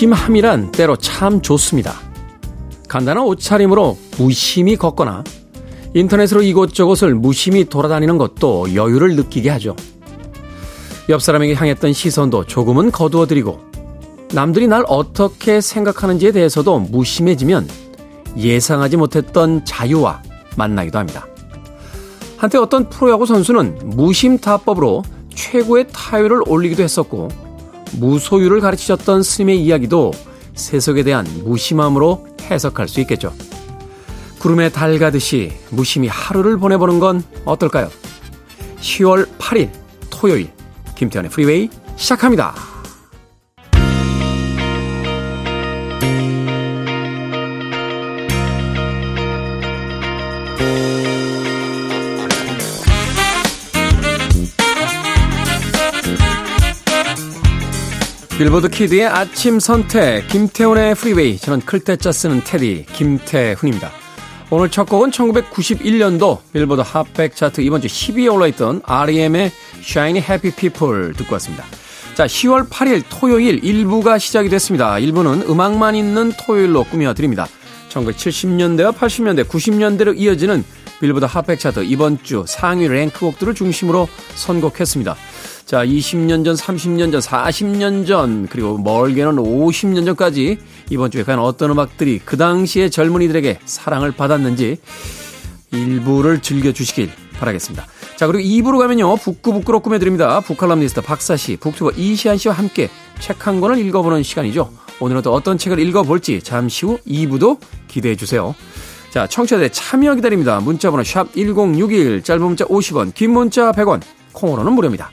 무심함이란 때로 참 좋습니다. 간단한 옷차림으로 무심히 걷거나 인터넷으로 이곳저곳을 무심히 돌아다니는 것도 여유를 느끼게 하죠. 옆 사람에게 향했던 시선도 조금은 거두어드리고 남들이 날 어떻게 생각하는지에 대해서도 무심해지면 예상하지 못했던 자유와 만나기도 합니다. 한때 어떤 프로야구 선수는 무심타법으로 최고의 타율을 올리기도 했었고 무소유를 가르치셨던 스님의 이야기도 세속에 대한 무심함으로 해석할 수 있겠죠. 구름에 달 가듯이 무심히 하루를 보내보는 건 어떨까요? 10월 8일 토요일 김태현의 프리웨이 시작합니다. 빌보드 키드의 아침 선택 김태훈의 프리웨이 저는 클 태 자 쓰는 태디 김태훈입니다. 오늘 첫 곡은 1991년도 빌보드 핫백 차트 이번 주 10위에 올라있던 REM의 Shiny Happy People 듣고 왔습니다. 자, 10월 8일 토요일 1부가 시작이 됐습니다. 1부는 음악만 있는 토요일로 꾸며드립니다. 1970년대와 80년대, 90년대로 이어지는 빌보드 핫백 차트 이번 주 상위 랭크곡들을 중심으로 선곡했습니다. 자, 20년 전, 30년 전, 40년 전, 그리고 멀게는 50년 전까지 이번 주에 과연 어떤 음악들이 그 당시의 젊은이들에게 사랑을 받았는지 일부를 즐겨주시길 바라겠습니다. 자, 그리고 2부로 가면요. 북구북구로 꾸며드립니다. 북칼럼니스트 박사씨, 북튜버 이시안 씨와 함께 책 한 권을 읽어보는 시간이죠. 오늘은 또 어떤 책을 읽어볼지 잠시 후 2부도 기대해 주세요. 자, 청취자들의 참여 기다립니다. 문자번호 샵 1061, 짧은 문자 50원, 긴 문자 100원, 콩으로는 무료입니다.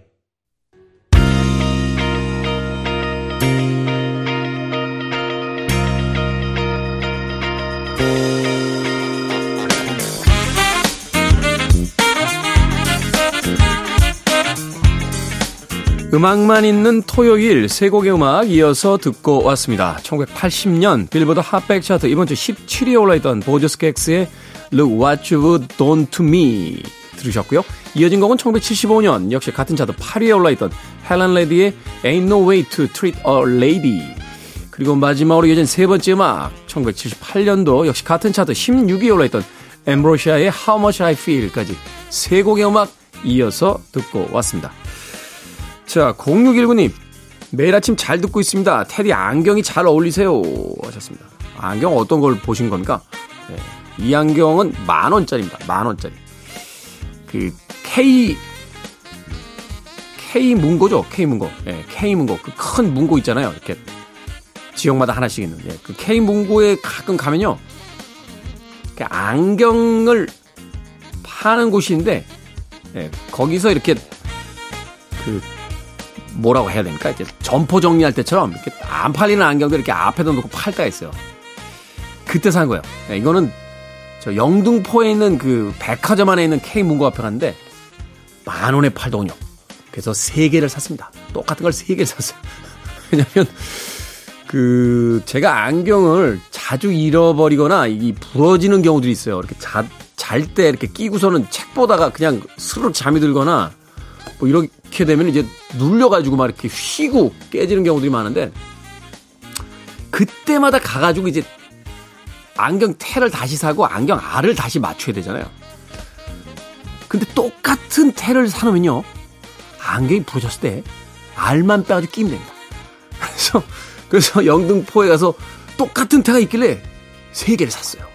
음악만 있는 토요일 세 곡의 음악 이어서 듣고 왔습니다. 1980년 빌보드 핫백 차트 이번 주 17위에 올라있던 보조스캑스의 Look What You've Done To Me 들으셨고요. 이어진 곡은 1975년 역시 같은 차트 8위에 올라있던 헬렌 레디의 Ain't No Way To Treat A Lady 그리고 마지막으로 이어진 세 번째 음악 1978년도 역시 같은 차트 16위에 올라있던 엠브로시아의 How Much I Feel까지 세 곡의 음악 이어서 듣고 왔습니다. 자, 0619님. 매일 아침 잘 듣고 있습니다. 테디 안경이 잘 어울리세요. 하셨습니다. 안경 어떤 걸 보신 겁니까? 네. 이 안경은 만 원짜리입니다. 만 원짜리. 그 K K 문고죠. K 문고. 예, K 문고. 그 큰 문고 있잖아요. 이렇게 지역마다 하나씩 있는. 예, 그 K 문고에 가끔 가면요. 그 안경을 파는 곳인데 예, 거기서 이렇게 그 뭐라고 해야 됩니까? 이제 점포 정리할 때처럼 이렇게 안 팔리는 안경들 이렇게 앞에다 놓고 팔 때가 있어요. 그때 산 거예요. 네, 이거는 저 영등포에 있는 그 백화점 안에 있는 K 문고 앞에 갔는데 만 원에 팔더군요. 그래서 세 개를 샀습니다. 똑같은 걸 세 개를 샀어요. 왜냐면 그 제가 안경을 자주 잃어버리거나 이 부러지는 경우들이 있어요. 이렇게 잘때 이렇게 끼고서는 책 보다가 그냥 스르륵 잠이 들거나 뭐 이렇게 되면 이제 눌려가지고 막 이렇게 휘고 깨지는 경우들이 많은데 그때마다 가가지고 이제 안경 테를 다시 사고 안경 알을 다시 맞춰야 되잖아요. 근데 똑같은 테를 사놓으면요. 안경이 부러졌을 때 알만 빼가지고 끼면 됩니다. 그래서, 그래서 영등포에 가서 똑같은 테가 있길래 세 개를 샀어요.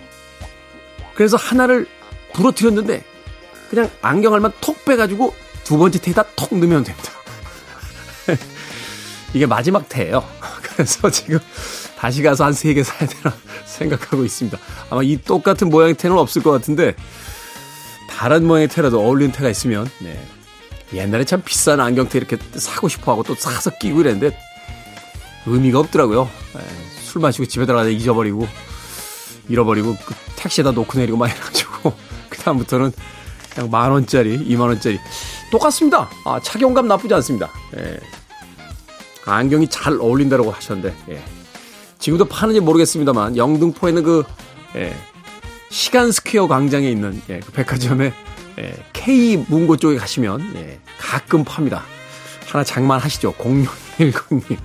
그래서 하나를 부러뜨렸는데 그냥 안경 알만 톡 빼가지고 두 번째 테에다 톡 넣으면 됩니다. 이게 마지막 테예요. 그래서 지금 다시 가서 한 세 개 사야 되나 생각하고 있습니다. 아마 이 똑같은 모양의 테는 없을 것 같은데 다른 모양의 테라도 어울리는 테가 있으면 네. 옛날에 참 비싼 안경테 이렇게 사고 싶어 하고 또 사서 끼고 이랬는데 의미가 없더라고요. 네. 술 마시고 집에 들어가다 잊어버리고 잃어버리고 그 택시에다 놓고 내리고 막 이래가지고 그 다음부터는 그냥 만 원짜리, 이만 원짜리 똑같습니다. 아, 착용감 나쁘지 않습니다. 예. 안경이 잘 어울린다고 하셨는데, 예. 지금도 파는지 모르겠습니다만 영등포에 있는 그 예, 시간 스퀘어 광장에 있는 예, 그 백화점에 예, K 문고 쪽에 가시면 예, 가끔 팝니다. 하나 장만하시죠. 0610님.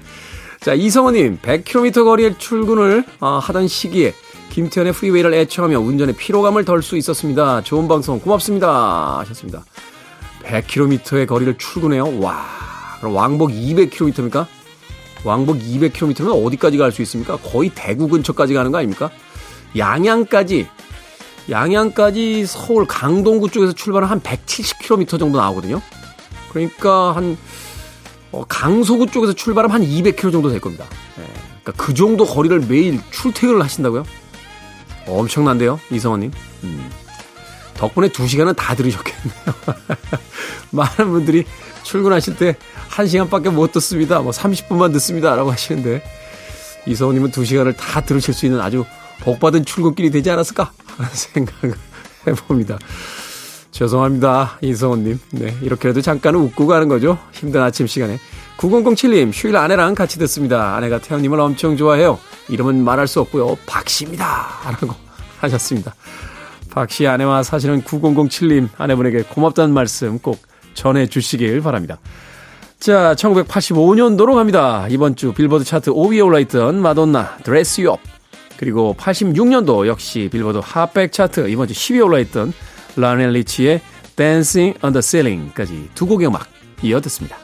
자, 이성호님, 100km 거리에 출근을 어, 하던 시기에 김태훈의 프리웨이를 애청하며 운전의 피로감을 덜 수 있었습니다. 좋은 방송 고맙습니다. 하셨습니다. 100km의 거리를 출근해요? 와, 그럼 왕복 200km입니까? 왕복 200km면 어디까지 갈 수 있습니까? 거의 대구 근처까지 가는 거 아닙니까? 양양까지, 양양까지 서울 강동구 쪽에서 출발은 한 170km 정도 나오거든요. 그러니까 한 어, 강서구 쪽에서 출발하면 한 200km 정도 될 겁니다. 예, 그러니까 그 정도 거리를 매일 출퇴근을 하신다고요? 엄청난데요, 이성원님. 음. 덕분에 2시간은 다 들으셨겠네요. 많은 분들이 출근하실 때 1시간밖에 못 듣습니다. 뭐 30분만 듣습니다. 라고 하시는데, 이성원님은 2시간을 다 들으실 수 있는 아주 복받은 출근길이 되지 않았을까? 하는 생각을 해봅니다. 죄송합니다. 이성원님. 네. 이렇게라도 잠깐은 웃고 가는 거죠. 힘든 아침 시간에. 9007님, 휴일 아내랑 같이 듣습니다. 아내가 태연님을 엄청 좋아해요. 이름은 말할 수 없고요. 박씨입니다. 라고 하셨습니다. 박씨 아내와 사시는 9007님 아내분에게 고맙다는 말씀 꼭 전해 주시길 바랍니다. 자, 1985년도로 갑니다. 이번 주 빌보드 차트 5위에 올라있던 마돈나, Dress You Up. 그리고 86년도 역시 빌보드 핫백 차트 이번 주 10위에 올라있던 라이오넬 리치의 Dancing on the Ceiling까지 두 곡의 음악 이어 듣습니다.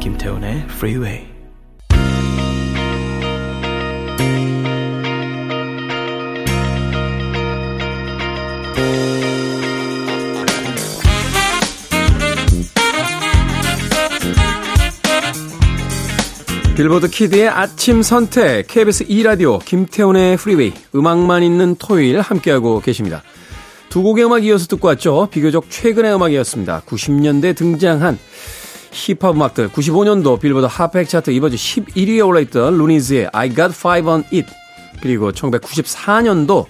김태훈의 Freeway 빌보드 키드의 아침 선택, KBS 2라디오, 김태훈의 프리웨이, 음악만 있는 토요일 함께하고 계십니다. 두 곡의 음악 이어서 듣고 왔죠. 비교적 최근의 음악이었습니다. 90년대 등장한 힙합 음악들, 95년도 빌보드 핫백 차트 이번 주 11위에 올라있던 루니즈의 I Got Five on It, 그리고 1994년도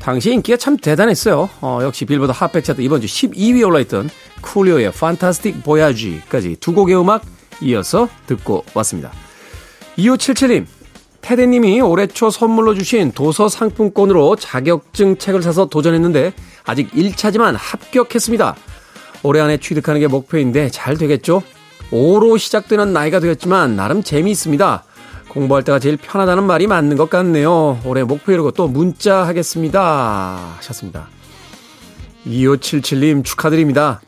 당시 인기가 참 대단했어요. 어, 역시 빌보드 핫백 차트 이번 주 12위에 올라있던 쿨리오의 Fantastic Voyage까지 두 곡의 음악 이어서 듣고 왔습니다. 2577님, 태대님이 올해 초 선물로 주신 도서 상품권으로 자격증 책을 사서 도전했는데 아직 1차지만 합격했습니다. 올해 안에 취득하는 게 목표인데 잘 되겠죠? 5로 시작되는 나이가 되었지만 나름 재미있습니다. 공부할 때가 제일 편하다는 말이 맞는 것 같네요. 올해 목표 이루고 또 문자 하겠습니다. 하셨습니다. 2577님 축하드립니다.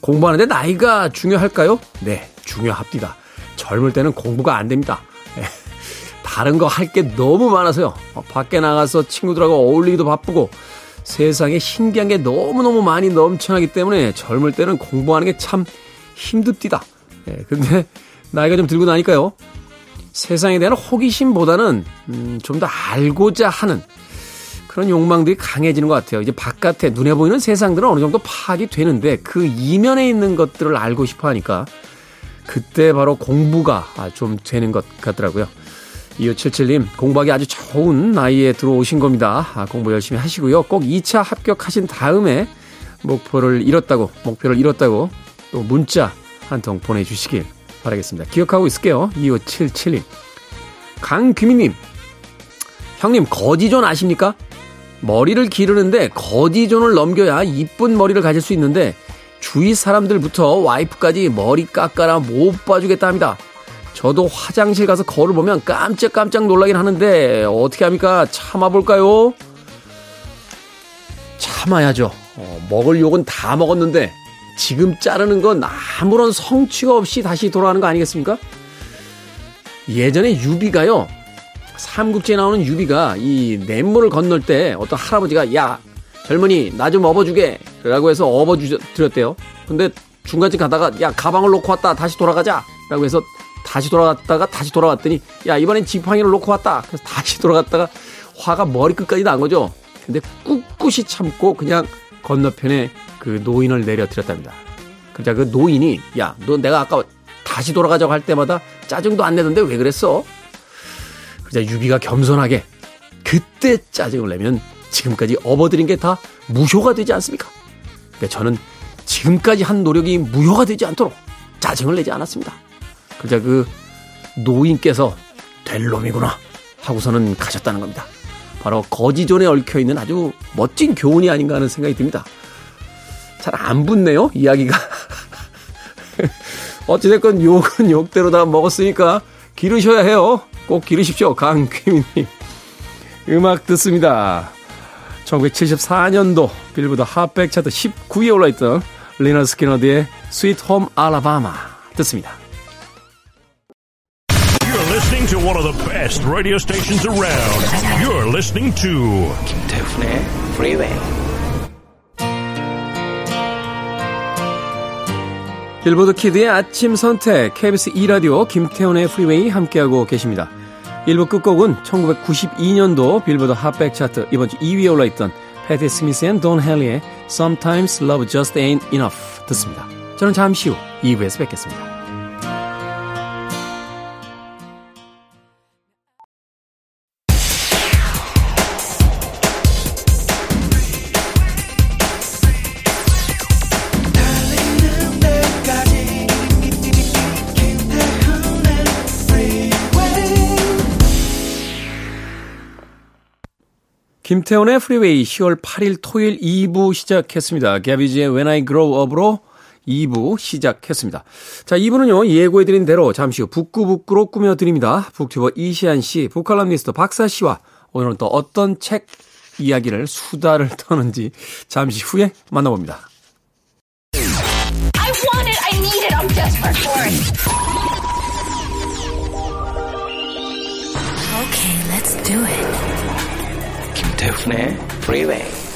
공부하는데 나이가 중요할까요? 네, 중요합니다. 젊을 때는 공부가 안 됩니다. 예. 다른 거 할 게 너무 많아서요. 어, 밖에 나가서 친구들하고 어울리기도 바쁘고 세상에 신기한 게 너무너무 많이 넘쳐나기 때문에 젊을 때는 공부하는 게 참 힘듭디다. 예, 근데 나이가 좀 들고 나니까요. 세상에 대한 호기심보다는 음, 좀 더 알고자 하는 그런 욕망들이 강해지는 것 같아요. 이제 바깥에 눈에 보이는 세상들은 어느 정도 파악이 되는데 그 이면에 있는 것들을 알고 싶어 하니까 그때 바로 공부가 좀 되는 것 같더라고요. 2577님, 공부하기 아주 좋은 나이에 들어오신 겁니다. 아, 공부 열심히 하시고요. 꼭 2차 합격하신 다음에 목표를 이뤘다고, 목표를 이뤘다고 또 문자 한 통 보내주시길 바라겠습니다. 기억하고 있을게요. 2577님. 강규민님, 형님, 거지존 아십니까? 머리를 기르는데 거지존을 넘겨야 이쁜 머리를 가질 수 있는데 주위 사람들부터 와이프까지 머리 깎아라 못 봐주겠다 합니다. 저도 화장실 가서 거울 보면 깜짝깜짝 놀라긴 하는데 어떻게 합니까? 참아볼까요? 참아야죠. 어, 먹을 욕은 다 먹었는데 지금 자르는 건 아무런 성취가 없이 다시 돌아가는 거 아니겠습니까? 예전에 유비가요. 삼국지에 나오는 유비가 이 냇물을 건널 때 어떤 할아버지가 야 젊은이 나 좀 업어주게 라고 해서 업어드렸대요. 근데 중간쯤 가다가 야 가방을 놓고 왔다 다시 돌아가자 라고 해서 다시 돌아갔다가 다시 돌아왔더니 야 이번엔 지팡이를 놓고 왔다 그래서 다시 돌아갔다가 화가 머리끝까지 난 거죠. 근데 꿋꿋이 참고 그냥 건너편에 그 노인을 내려드렸답니다. 그러자 그 노인이 야 너 내가 아까 다시 돌아가자고 할 때마다 짜증도 안 내던데 왜 그랬어? 그러자 유비가 겸손하게 그때 짜증을 내면 지금까지 업어들인 게 다 무효가 되지 않습니까? 그러니까 저는 지금까지 한 노력이 무효가 되지 않도록 짜증을 내지 않았습니다. 그저 그 노인께서 될 놈이구나 하고서는 가셨다는 겁니다. 바로 거지존에 얽혀 있는 아주 멋진 교훈이 아닌가 하는 생각이 듭니다. 잘 안 붙네요, 이야기가. 어찌됐건 욕은 욕대로 다 먹었으니까 기르셔야 해요. 꼭 기르십시오, 강귀민님. 음악 듣습니다. 1974년도 빌보드 핫백 차트 19위에 올라있던 레너드 스키너드의 Sweet Home Alabama 듣습니다. You're listening to one of the best radio stations around. You're listening to 김태훈의 Freeway. 빌보드 키드의 아침 선택 KBS 2 라디오 김태훈의 프리웨이 함께하고 계십니다. 1부 끝곡은 1992년도 빌보드 핫백 차트 이번 주 2위에 올라있던 패티 스미스 and 돈 헨리의 Sometimes Love Just Ain't Enough 듣습니다. 저는 잠시 후 2부에서 뵙겠습니다. 김태훈의 프리웨이 10월 8일 토요일 2부 시작했습니다. 가비지의 When I Grow Up로 2부 시작했습니다. 자, 2부는요, 예고해드린 대로 잠시 후 북구북구로 꾸며드립니다. 북튜버 이시안 씨, 북칼럼니스트 박사 씨와 오늘은 또 어떤 책 이야기를 수다를 떠는지 잠시 후에 만나봅니다. Okay, let's do it. 김태훈의 Freeway.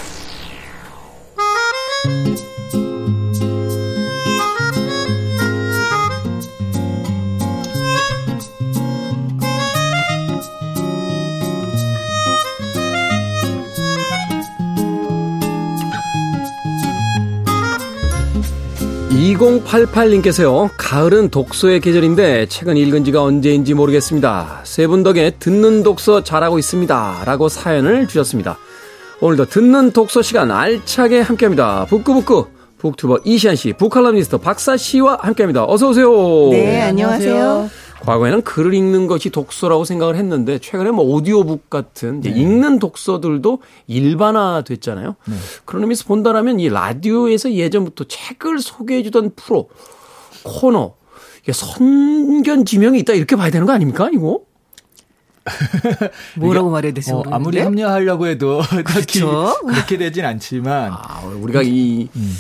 (2088님께서요) 가을은 독서의 계절인데 책은 읽은 지가 언제인지 모르겠습니다 세 분 덕에 듣는 독서 잘하고 있습니다 라고 사연을 주셨습니다 오늘도 듣는 독서 시간 알차게 함께 합니다 북구북구 북튜버 이시안 씨, 북칼럼니스트 박사 씨와 함께 합니다. 어서 오세요. 네, 안녕하세요. 과거에는 글을 읽는 것이 독서라고 생각을 했는데 최근에 뭐 오디오북 같은 네. 읽는 독서들도 일반화 됐잖아요. 네. 그런 의미에서 본다라면 이 라디오에서 예전부터 책을 소개해 주던 프로 코너 이게 선견 지명이 있다 이렇게 봐야 되는 거 아닙니까 이거? 뭐라고 말해야 되지? 어, 아무리 합리화하려고 해도 그렇죠? 그렇게 되진 않지만 아, 우리가 이 음.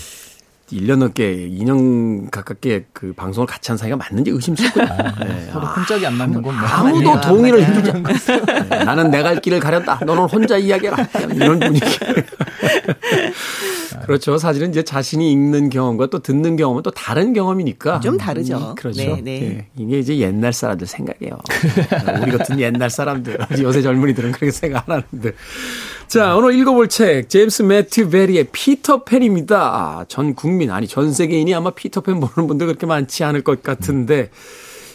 1년 넘게 2년 가깝게 그 방송을 같이 한 사이가 맞는지 의심스럽고요. 아, 네. 서로 혼짝이 안 맞는 건 뭐. 아무도 동의를 해주지 않고 네. 나는 내갈 길을 가렸다. 너는 혼자 이야기해라. 이런 분위기. 그렇죠. 사실은 이제 자신이 읽는 경험과 또 듣는 경험은 또 다른 경험이니까. 좀 다르죠. 음, 그렇죠. 네, 네. 네. 이게 이제 옛날 사람들 생각이에요. 우리 같은 옛날 사람들. 요새 젊은이들은 그렇게 생각 안 하는데. 자, 오늘 읽어볼 책, 제임스 매튜 베리의 피터팬입니다. 전 국민, 아니, 전 세계인이 아마 피터팬 보는 분들 그렇게 많지 않을 것 같은데,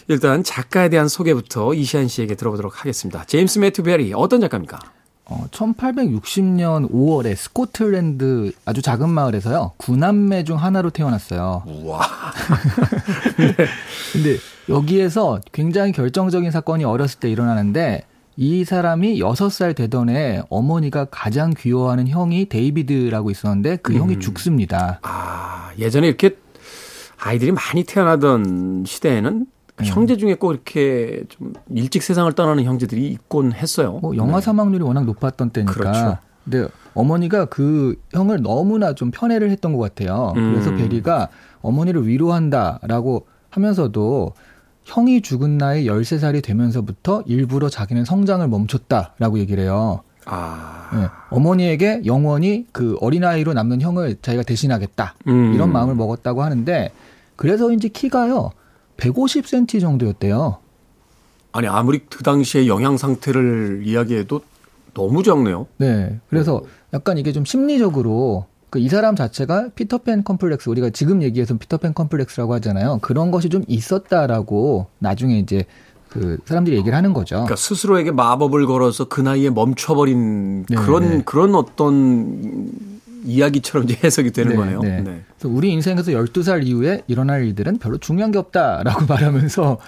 일단 작가에 대한 소개부터 이시안 씨에게 들어보도록 하겠습니다. 제임스 매튜 베리, 어떤 작가입니까? 어, 1860년 5월에 스코틀랜드 아주 작은 마을에서요, 구남매 중 하나로 태어났어요. 우와. 네. 근데 여기에서 굉장히 결정적인 사건이 어렸을 때 일어나는데, 이 사람이 6살 되던 해 어머니가 가장 귀여워하는 형이 데이비드라고 있었는데 그 음. 형이 죽습니다. 아, 예전에 이렇게 아이들이 많이 태어나던 시대에는 네. 형제 중에 꼭 이렇게 좀 일찍 세상을 떠나는 형제들이 있곤 했어요. 뭐 영아 네. 사망률이 워낙 높았던 때니까. 그렇죠. 근데 어머니가 그 형을 너무나 좀 편애를 했던 것 같아요. 그래서 음. 베리가 어머니를 위로한다라고 하면서도 형이 죽은 나이 13살이 되면서부터 일부러 자기는 성장을 멈췄다라고 얘기를 해요. 아. 네. 어머니에게 영원히 그 어린아이로 남는 형을 자기가 대신하겠다. 음. 이런 마음을 먹었다고 하는데 그래서인지 키가요. 150cm 정도였대요. 아니, 아무리 그 당시의 영양 상태를 이야기해도 너무 적네요. 네. 그래서 약간 이게 좀 심리적으로 그 이 사람 자체가 피터팬 컴플렉스 우리가 지금 얘기해서 피터팬 컴플렉스라고 하잖아요. 그런 것이 좀 있었다라고 나중에 이제 그 사람들이 얘기를 하는 거죠. 그러니까 스스로에게 마법을 걸어서 그 나이에 멈춰버린 네, 그런 네. 그런 어떤 이야기처럼 이제 해석이 되는 네, 거네요. 네. 네. 그래서 우리 인생에서 12살 이후에 일어날 일들은 별로 중요한 게 없다라고 말하면서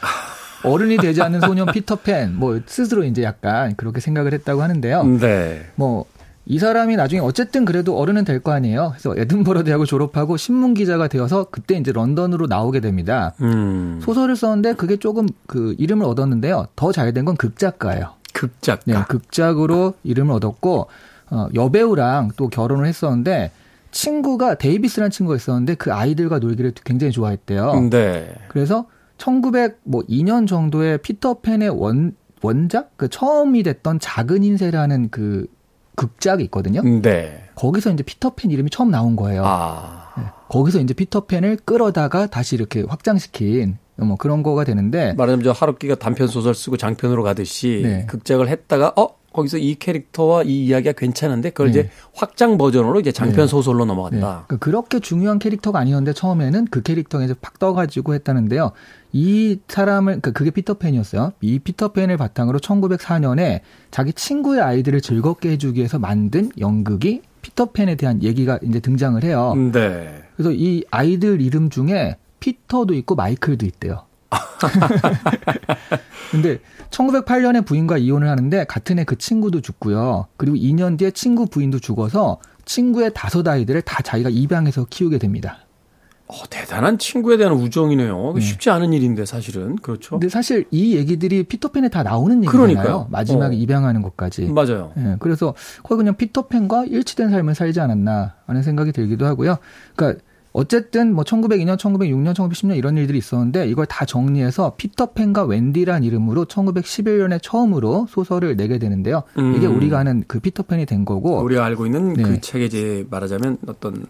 어른이 되지 않는 소년 피터팬 뭐 스스로 이제 약간 그렇게 생각을 했다고 하는데요. 네. 뭐 이 사람이 나중에 어쨌든 그래도 어른은 될 거 아니에요. 그래서 에든버러 대학을 졸업하고 신문 기자가 되어서 그때 이제 런던으로 나오게 됩니다. 음. 소설을 썼는데 그게 조금 그 이름을 얻었는데요. 더 잘 된 건 극작가예요. 극작가. 네, 극작으로 이름을 얻었고 어, 여배우랑 또 결혼을 했었는데 친구가 데이비스라는 친구가 있었는데 그 아이들과 놀기를 굉장히 좋아했대요. 네. 그래서 1902년 정도에 피터팬의 원 원작 그 처음이 됐던 작은 인쇄라는 그 극작이 있거든요. 네. 거기서 이제 피터팬 이름이 처음 나온 거예요. 아. 네. 거기서 이제 피터팬을 끌어다가 다시 이렇게 확장시킨 뭐 그런 거가 되는데 말하자면 저 하루키가 단편 소설 쓰고 장편으로 가듯이 네. 극작을 했다가 어 거기서 이 캐릭터와 이 이야기가 괜찮은데 그걸 네. 이제 확장 버전으로 이제 장편 네. 소설로 넘어갔다. 네. 그러니까 그렇게 중요한 캐릭터가 아니었는데 처음에는 그 캐릭터가 이제 팍 떠가지고 했다는데요. 이 사람을 그러니까 그게 피터팬이었어요. 이 피터팬을 바탕으로 1904년에 자기 친구의 아이들을 즐겁게 해주기 위해서 만든 연극이 피터팬에 대한 얘기가 이제 등장을 해요. 네. 그래서 이 아이들 이름 중에 피터도 있고 마이클도 있대요. 근데 1908년에 부인과 이혼을 하는데 같은 해 그 친구도 죽고요. 그리고 2년 뒤에 친구 부인도 죽어서 친구의 다섯 아이들을 다 자기가 입양해서 키우게 됩니다. 어, 대단한 친구에 대한 우정이네요. 네. 쉽지 않은 일인데 사실은 그렇죠. 근데 사실 이 얘기들이 피터팬에 다 나오는 얘기잖아요. 그러니까요. 마지막에 어. 입양하는 것까지. 맞아요. 네, 그래서 거의 그냥 피터팬과 일치된 삶을 살지 않았나 하는 생각이 들기도 하고요. 그러니까 어쨌든 뭐 1902년, 1906년, 1910년 이런 일들이 있었는데 이걸 다 정리해서 피터팬과 웬디란 이름으로 1911년에 처음으로 소설을 내게 되는데요. 음. 이게 우리가 아는 그 피터팬이 된 거고 우리가 알고 있는 네. 그 책의 이제 말하자면 어떤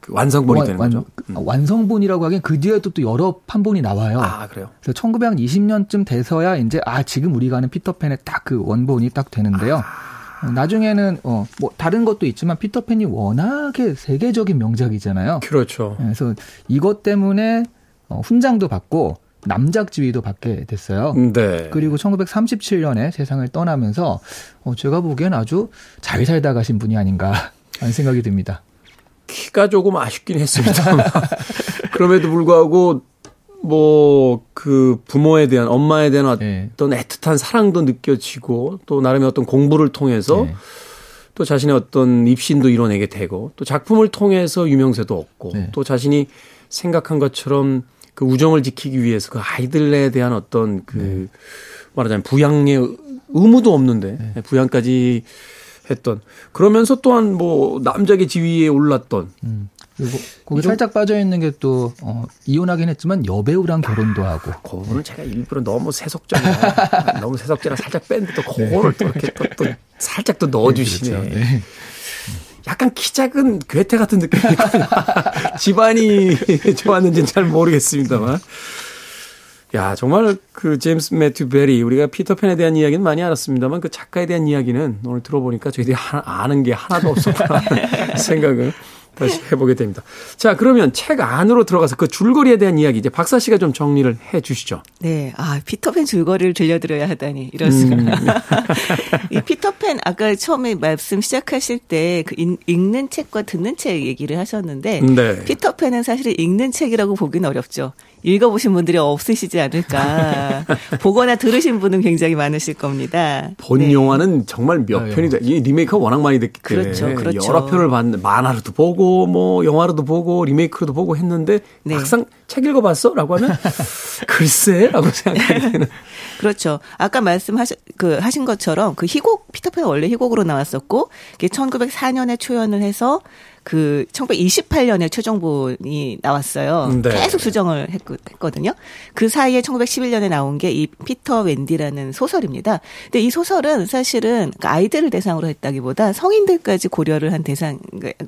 그 완성본이 되는 완, 거죠. 음. 완성본이라고 하기엔 그 뒤에도 또 여러 판본이 나와요. 아 그래요. 그래서 1920년쯤 돼서야 이제 아 지금 우리가 아는 피터팬의 딱 그 원본이 딱 되는데요. 아. 나중에는 어 뭐 다른 것도 있지만 피터팬이 워낙에 세계적인 명작이잖아요. 그렇죠. 그래서 이것 때문에 어, 훈장도 받고 남작 지위도 받게 됐어요. 네. 그리고 1937년에 세상을 떠나면서 어, 제가 보기엔 아주 잘 살다 가신 분이 아닌가 하는 생각이 듭니다. 키가 조금 아쉽긴 했습니다. 그럼에도 불구하고 뭐 그 부모에 대한 엄마에 대한 어떤 네. 애틋한 사랑도 느껴지고 또 나름의 어떤 공부를 통해서 네. 또 자신의 어떤 입신도 이뤄내게 되고 또 작품을 통해서 유명세도 얻고 네. 또 자신이 생각한 것처럼 그 우정을 지키기 위해서 그 아이들에 대한 어떤 그 네. 말하자면 부양의 의무도 없는데 네. 부양까지 했던 그러면서 또한 뭐 남작의 지위에 올랐던 음. 그리고 거기 살짝 빠져 있는 게 또 어, 이혼하긴 했지만 여배우랑 결혼도 아, 하고. 그거는 제가 일부러 너무 세속적이야. 너무 세속적이라 살짝 뺐는데 또 그거를 네. 또 이렇게 또, 또 살짝 또 넣어주시네. 네, 그렇죠. 네. 약간 키 작은 괴테 같은 느낌이 집안이 좋았는지는 잘 모르겠습니다만. 야, 정말 그 제임스 매튜 베리 우리가 피터팬에 대한 이야기는 많이 알았습니다만 그 작가에 대한 이야기는 오늘 들어보니까 저희들이 아는 게 하나도 없었구나 생각을 다시 해보게 됩니다. 자, 그러면 책 안으로 들어가서 그 줄거리에 대한 이야기 이제 박사 씨가 좀 정리를 해 주시죠. 네. 아, 피터팬 줄거리를 들려드려야 하다니. 이럴 수가. 음. 이 피터팬 아까 처음에 말씀 시작하실 때 그 읽는 책과 듣는 책 얘기를 하셨는데 네. 피터팬은 사실 읽는 책이라고 보기는 어렵죠. 읽어보신 분들이 없으시지 않을까. 보거나 들으신 분은 굉장히 많으실 겁니다. 본 네. 영화는 정말 몇 아유. 편이 돼. 이 리메이크가 워낙 많이 됐기 때문에 그렇죠, 그렇죠. 여러 편을 봤는데 만화로도 보고 뭐 영화로도 보고 리메이크로도 보고 했는데 네. 막상 책 읽어봤어 라고 하면 글쎄라고 생각하게 되는. 그렇죠. 아까 말씀하신 그 하신 것처럼 그 희곡 피터팬 원래 희곡으로 나왔었고 이게 1904년에 초연을 해서 그 1928년에 최종본이 나왔어요. 네. 계속 수정을 했거든요. 그 사이에 1911년에 나온 게 이 피터 웬디라는 소설입니다. 근데 이 소설은 사실은 그 아이들을 대상으로 했다기보다 성인들까지 고려를 한 대상,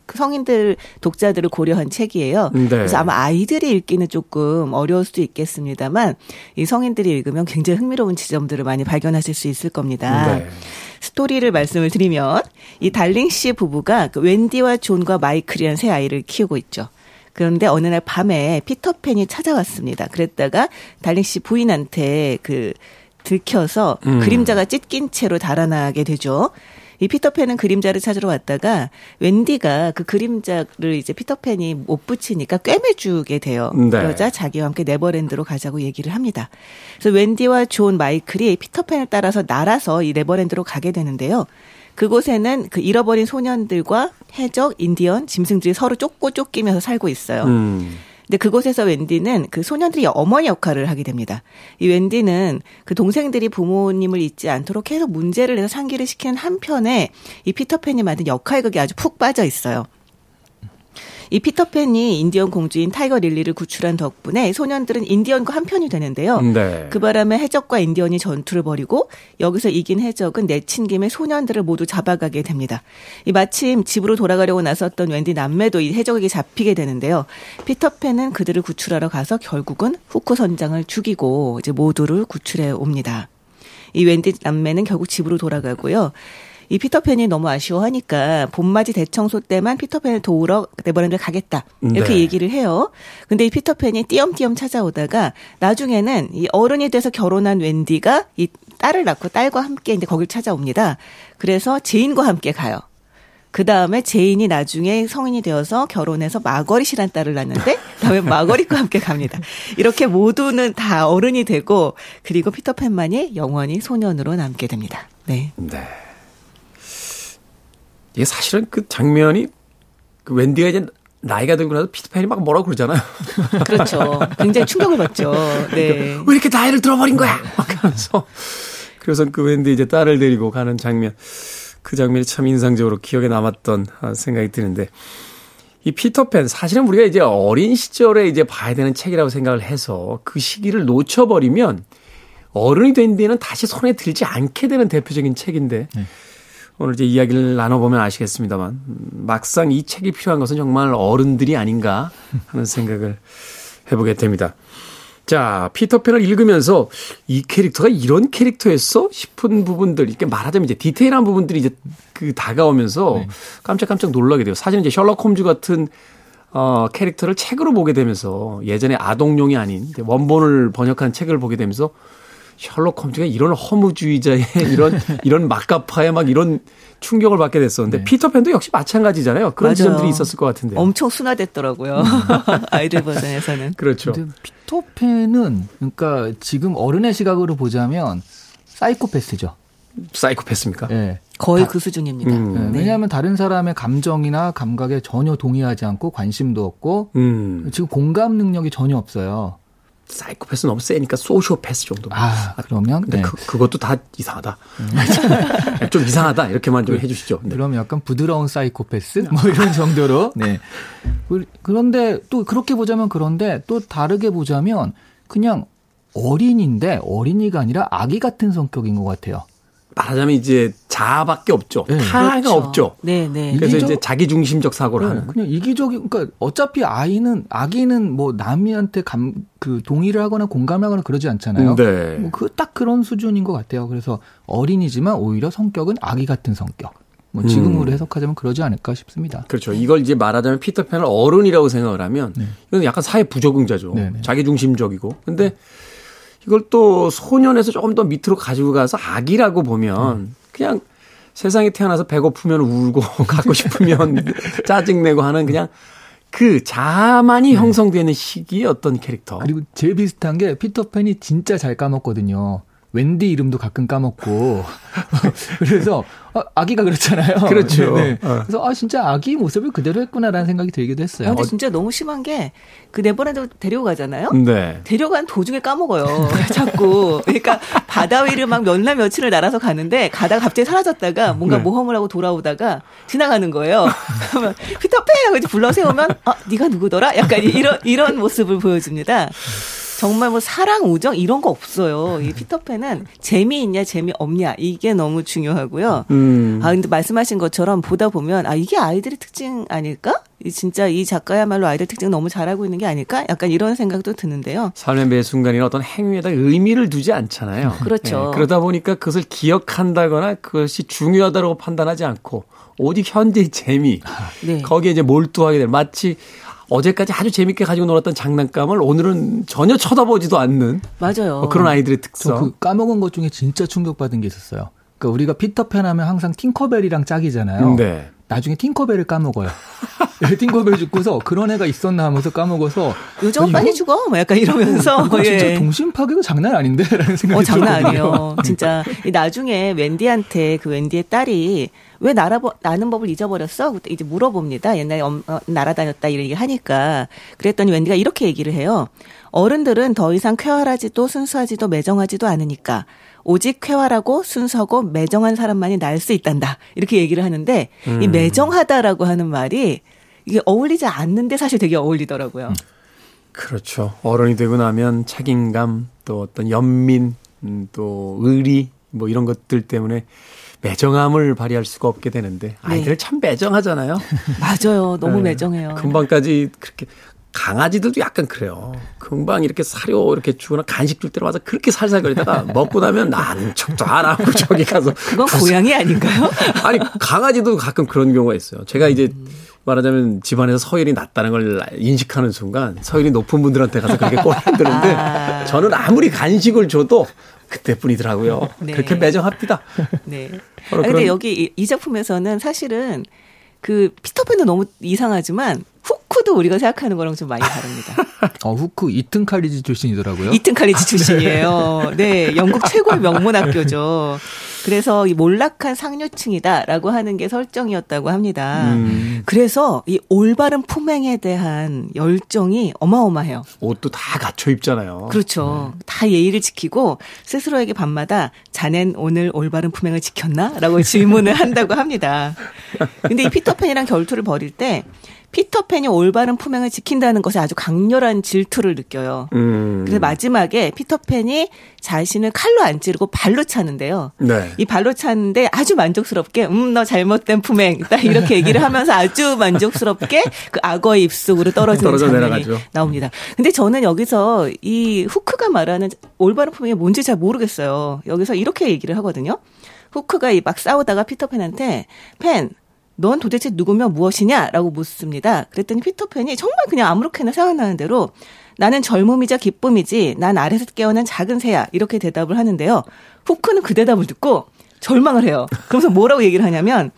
그 성인들 독자들을 고려한 책이에요. 네. 그래서 아마 아이들이 읽기는 조금 어려울 수도 있겠습니다만 이 성인들이 읽으면 굉장히 흥미로운 지점들을 많이 발견하실 수 있을 겁니다. 네. 스토리를 말씀을 드리면 이 달링 씨 부부가 그 웬디와 존과 마이클이라는 세 아이를 키우고 있죠. 그런데 어느 날 밤에 피터팬이 찾아왔습니다. 그랬다가 달링 씨 부인한테 그 들켜서 음. 그림자가 찢긴 채로 달아나게 되죠. 이 피터팬은 그림자를 찾으러 왔다가 웬디가 그 그림자를 이제 피터팬이 못 붙이니까 꿰매주게 돼요. 네. 그러자 자기와 함께 네버랜드로 가자고 얘기를 합니다. 그래서 웬디와 존 마이클이 피터팬을 따라서 날아서 이 네버랜드로 가게 되는데요. 그곳에는 그 잃어버린 소년들과 해적, 인디언, 짐승들이 서로 쫓고 쫓기면서 살고 있어요. 음. 근데 그곳에서 웬디는 그 소년들의 어머니 역할을 하게 됩니다. 이 웬디는 그 동생들이 부모님을 잊지 않도록 계속 문제를 내서 상기를 시키는 한편에 이 피터팬이 만든 역할극에 아주 푹 빠져 있어요. 이 피터팬이 인디언 공주인 타이거 릴리를 구출한 덕분에 소년들은 인디언과 한편이 되는데요. 네. 그 바람에 해적과 인디언이 전투를 벌이고 여기서 이긴 해적은 내친 김에 소년들을 모두 잡아가게 됩니다. 이 마침 집으로 돌아가려고 나섰던 웬디 남매도 이 해적에게 잡히게 되는데요. 피터팬은 그들을 구출하러 가서 결국은 후쿠 선장을 죽이고 이제 모두를 구출해 옵니다. 이 웬디 남매는 결국 집으로 돌아가고요. 이 피터팬이 너무 아쉬워하니까 봄맞이 대청소 때만 피터팬을 도우러 네버랜드를 가겠다. 이렇게 네. 얘기를 해요. 근데 이 피터팬이 띄엄띄엄 찾아오다가 나중에는 이 어른이 돼서 결혼한 웬디가 이 딸을 낳고 딸과 함께 이제 거길 찾아옵니다. 그래서 제인과 함께 가요. 그 다음에 제인이 나중에 성인이 되어서 결혼해서 마거릿이란 딸을 낳는데 다음에 마거릿과 함께 갑니다. 이렇게 모두는 다 어른이 되고 그리고 피터팬만이 영원히 소년으로 남게 됩니다. 네. 네. 이게 사실은 그 장면이 그 웬디가 이제 나이가 들고 나서 피터팬이 막 뭐라고 그러잖아요. 그렇죠. 굉장히 충격을 받죠. 네. 그러니까 왜 이렇게 나이를 들어버린 거야? 막 하면서. 그래서 그 웬디 이제 딸을 데리고 가는 장면. 그 장면이 참 인상적으로 기억에 남았던 생각이 드는데. 이 피터팬 사실은 우리가 이제 어린 시절에 이제 봐야 되는 책이라고 생각을 해서 그 시기를 놓쳐버리면 어른이 된 뒤에는 다시 손에 들지 않게 되는 대표적인 책인데 네. 오늘 이제 이야기를 나눠보면 아시겠습니다만 막상 이 책이 필요한 것은 정말 어른들이 아닌가 하는 생각을 해보게 됩니다. 자, 피터팬을 읽으면서 이 캐릭터가 이런 캐릭터였어? 싶은 부분들, 이렇게 말하자면 이제 디테일한 부분들이 이제 그 다가오면서 네. 깜짝깜짝 놀라게 돼요. 사실 이제 셜록 홈즈 같은 어, 캐릭터를 책으로 보게 되면서 예전에 아동용이 아닌 원본을 번역한 책을 보게 되면서 셜록 홈즈가 이런 허무주의자의 이런 이런 막가파의 막 이런 충격을 받게 됐었는데 네. 피터팬도 역시 마찬가지잖아요. 그런 맞아요. 지점들이 있었을 것 같은데. 엄청 순화됐더라고요. 아이들 버전에서는. 그렇죠. 피터팬은 그러니까 지금 어른의 시각으로 보자면 사이코패스죠. 사이코패스입니까? 네. 거의 다, 그 수준입니다. 음. 네. 네. 왜냐하면 다른 사람의 감정이나 감각에 전혀 동의하지 않고 관심도 없고 음. 지금 공감 능력이 전혀 없어요. 사이코패스 너무 세니까 소시오패스 정도. 아, 그러면 근데 네. 그, 그것도 다 이상하다. 음. 좀 이상하다 이렇게만 좀 해주시죠. 네. 그럼 약간 부드러운 사이코패스 뭐 이런 정도로. 네. 그런데 또 그렇게 보자면 그런데 또 다르게 보자면 그냥 어린인데 어린이가 아니라 아기 같은 성격인 것 같아요. 말하자면 이제 자아밖에 없죠. 네. 타가 그렇죠. 없죠. 네, 네. 그래서 이기적, 이제 자기 중심적 사고를 네, 하는. 그냥 이기적인 그러니까 어차피 아이는 아기는 뭐 남이한테 감 그 동의를 하거나 공감하거나 그러지 않잖아요. 네. 뭐 그 딱 그런 수준인 것 같아요. 그래서 어린이지만 오히려 성격은 아기 같은 성격. 뭐 지금으로 음. 해석하자면 그러지 않을까 싶습니다. 그렇죠. 이걸 이제 말하자면 피터팬을 어른이라고 생각을 하면 네. 이건 약간 사회 부적응자죠. 네, 네. 자기 중심적이고. 근데 이걸 또 소년에서 조금 더 밑으로 가지고 가서 아기라고 보면 음. 그냥 세상에 태어나서 배고프면 울고 갖고 싶으면 짜증내고 하는 그냥 그 자만이 네. 형성되는 시기의 어떤 캐릭터. 그리고 제일 비슷한 게 피터팬이 진짜 잘 까먹거든요. 웬디 이름도 가끔 까먹고 그래서 아, 기가 그렇잖아요. 그렇죠. 네, 네. 어. 그래서 아 진짜 아기 모습을 그대로 했구나라는 생각이 들기도 했어요. 근데 진짜 너무 심한 게 그 네버랜드 데리고 가잖아요. 네. 데려간 도중에 까먹어요. 자꾸 그러니까 바다 위를 막 몇날 며칠을 날아서 가는데 가다가 갑자기 사라졌다가 뭔가 네. 모험을 하고 돌아오다가 지나가는 거예요. 그러면 피터팬 하고 이제 불러 세우면 아 네가 누구더라? 약간 이런 이런 모습을 보여줍니다. 정말 뭐 사랑, 우정 이런 거 없어요. 이 피터팬은 재미있냐, 재미없냐 이게 너무 중요하고요. 음. 아 근데 말씀하신 것처럼 보다 보면 아 이게 아이들의 특징 아닐까? 이 진짜 이 작가야말로 아이들 특징 너무 잘 알고 있는 게 아닐까? 약간 이런 생각도 드는데요. 삶의 매 순간이나 어떤 행위에다 의미를 두지 않잖아요. 그렇죠. 네, 그러다 보니까 그것을 기억한다거나 그것이 중요하다고 판단하지 않고 오직 현재의 재미 네. 거기에 이제 몰두하게 될 마치 어제까지 아주 재밌게 가지고 놀았던 장난감을 오늘은 전혀 쳐다보지도 않는 맞아요. 뭐 그런 아이들의 특성. 그 까먹은 것 중에 진짜 충격받은 게 있었어요. 그러니까 우리가 피터팬 하면 항상 팅커벨이랑 짝이잖아요. 네. 나중에 팅커벨을 까먹어요. 팅커벨 죽고서 그런 애가 있었나 하면서 까먹어서 요즘 빨리 죽어? 뭐 약간 이러면서 어, 진짜 예. 동심 파괴가 장난 아닌데라는 생각이 어, 장난 아니에요. 진짜 나중에 웬디한테 그 웬디의 딸이 왜 나라 나는 법을 잊어버렸어? 그때 이제 물어봅니다. 옛날에 엄, 어, 날아다녔다 이런 얘기를 하니까 그랬더니 웬디가 이렇게 얘기를 해요. 어른들은 더 이상 쾌활하지도 순수하지도 매정하지도 않으니까 오직 쾌활하고 순수하고 매정한 사람만이 날 수 있단다. 이렇게 얘기를 하는데 음. 이 매정하다라고 하는 말이 이게 어울리지 않는데 사실 되게 어울리더라고요. 그렇죠. 어른이 되고 나면 책임감 또 어떤 연민 음, 또 의리 뭐 이런 것들 때문에 매정함을 발휘할 수가 없게 되는데 아이들 네. 참 매정하잖아요. 맞아요. 너무 네. 매정해요. 금방까지 그렇게 강아지들도 약간 그래요. 금방 이렇게 사료 이렇게 주거나 간식 줄 때로 와서 그렇게 살살거리다가 먹고 나면 나는 척도 안 하고 저기 가서 그건 고양이 아닌가요? 아니 강아지도 가끔 그런 경우가 있어요. 제가 이제 말하자면 집안에서 서열이 낮다는 걸 인식하는 순간 서열이 높은 분들한테 가서 그렇게 꼬리들는데 아. 저는 아무리 간식을 줘도 그때뿐이더라고요. 네. 그렇게 매정합니다. 네. 그런데 여기 이 작품에서는 사실은 그 피터팬도 너무 이상하지만 후크도 우리가 생각하는 거랑 좀 많이 다릅니다. 어, 후크 이튼 칼리지 출신이더라고요. 이튼 칼리지 출신이에요. 네, 영국 최고의 명문 학교죠. 그래서 이 몰락한 상류층이다라고 하는 게 설정이었다고 합니다. 음. 그래서 이 올바른 품행에 대한 열정이 어마어마해요. 옷도 다 갖춰 입잖아요. 그렇죠. 네. 다 예의를 지키고 스스로에게 밤마다 자넨 오늘 올바른 품행을 지켰나? 라고 질문을 한다고 합니다. 근데 이 피터팬이랑 결투를 벌일 때 피터팬이 올바른 품행을 지킨다는 것에 아주 강렬한 질투를 느껴요. 음. 그래서 마지막에 피터팬이 자신을 칼로 안 찌르고 발로 차는데요. 네. 이 발로 차는데 아주 만족스럽게 음 너 잘못된 품행 딱 이렇게 얘기를 하면서 아주 만족스럽게 그 악어의 입속으로 떨어지는 장면이 내려가죠. 나옵니다. 근데 저는 여기서 이 후크가 말하는 올바른 품행이 뭔지 잘 모르겠어요. 여기서 이렇게 얘기를 하거든요. 후크가 이 막 싸우다가 피터팬한테 팬 넌 도대체 누구며 무엇이냐? 라고 묻습니다. 그랬더니 피터팬이 정말 그냥 아무렇게나 생각나는 대로 나는 젊음이자 기쁨이지 난 아래서 깨어난 작은 새야. 이렇게 대답을 하는데요. 후크는 그 대답을 듣고 절망을 해요. 그러면서 뭐라고 얘기를 하냐면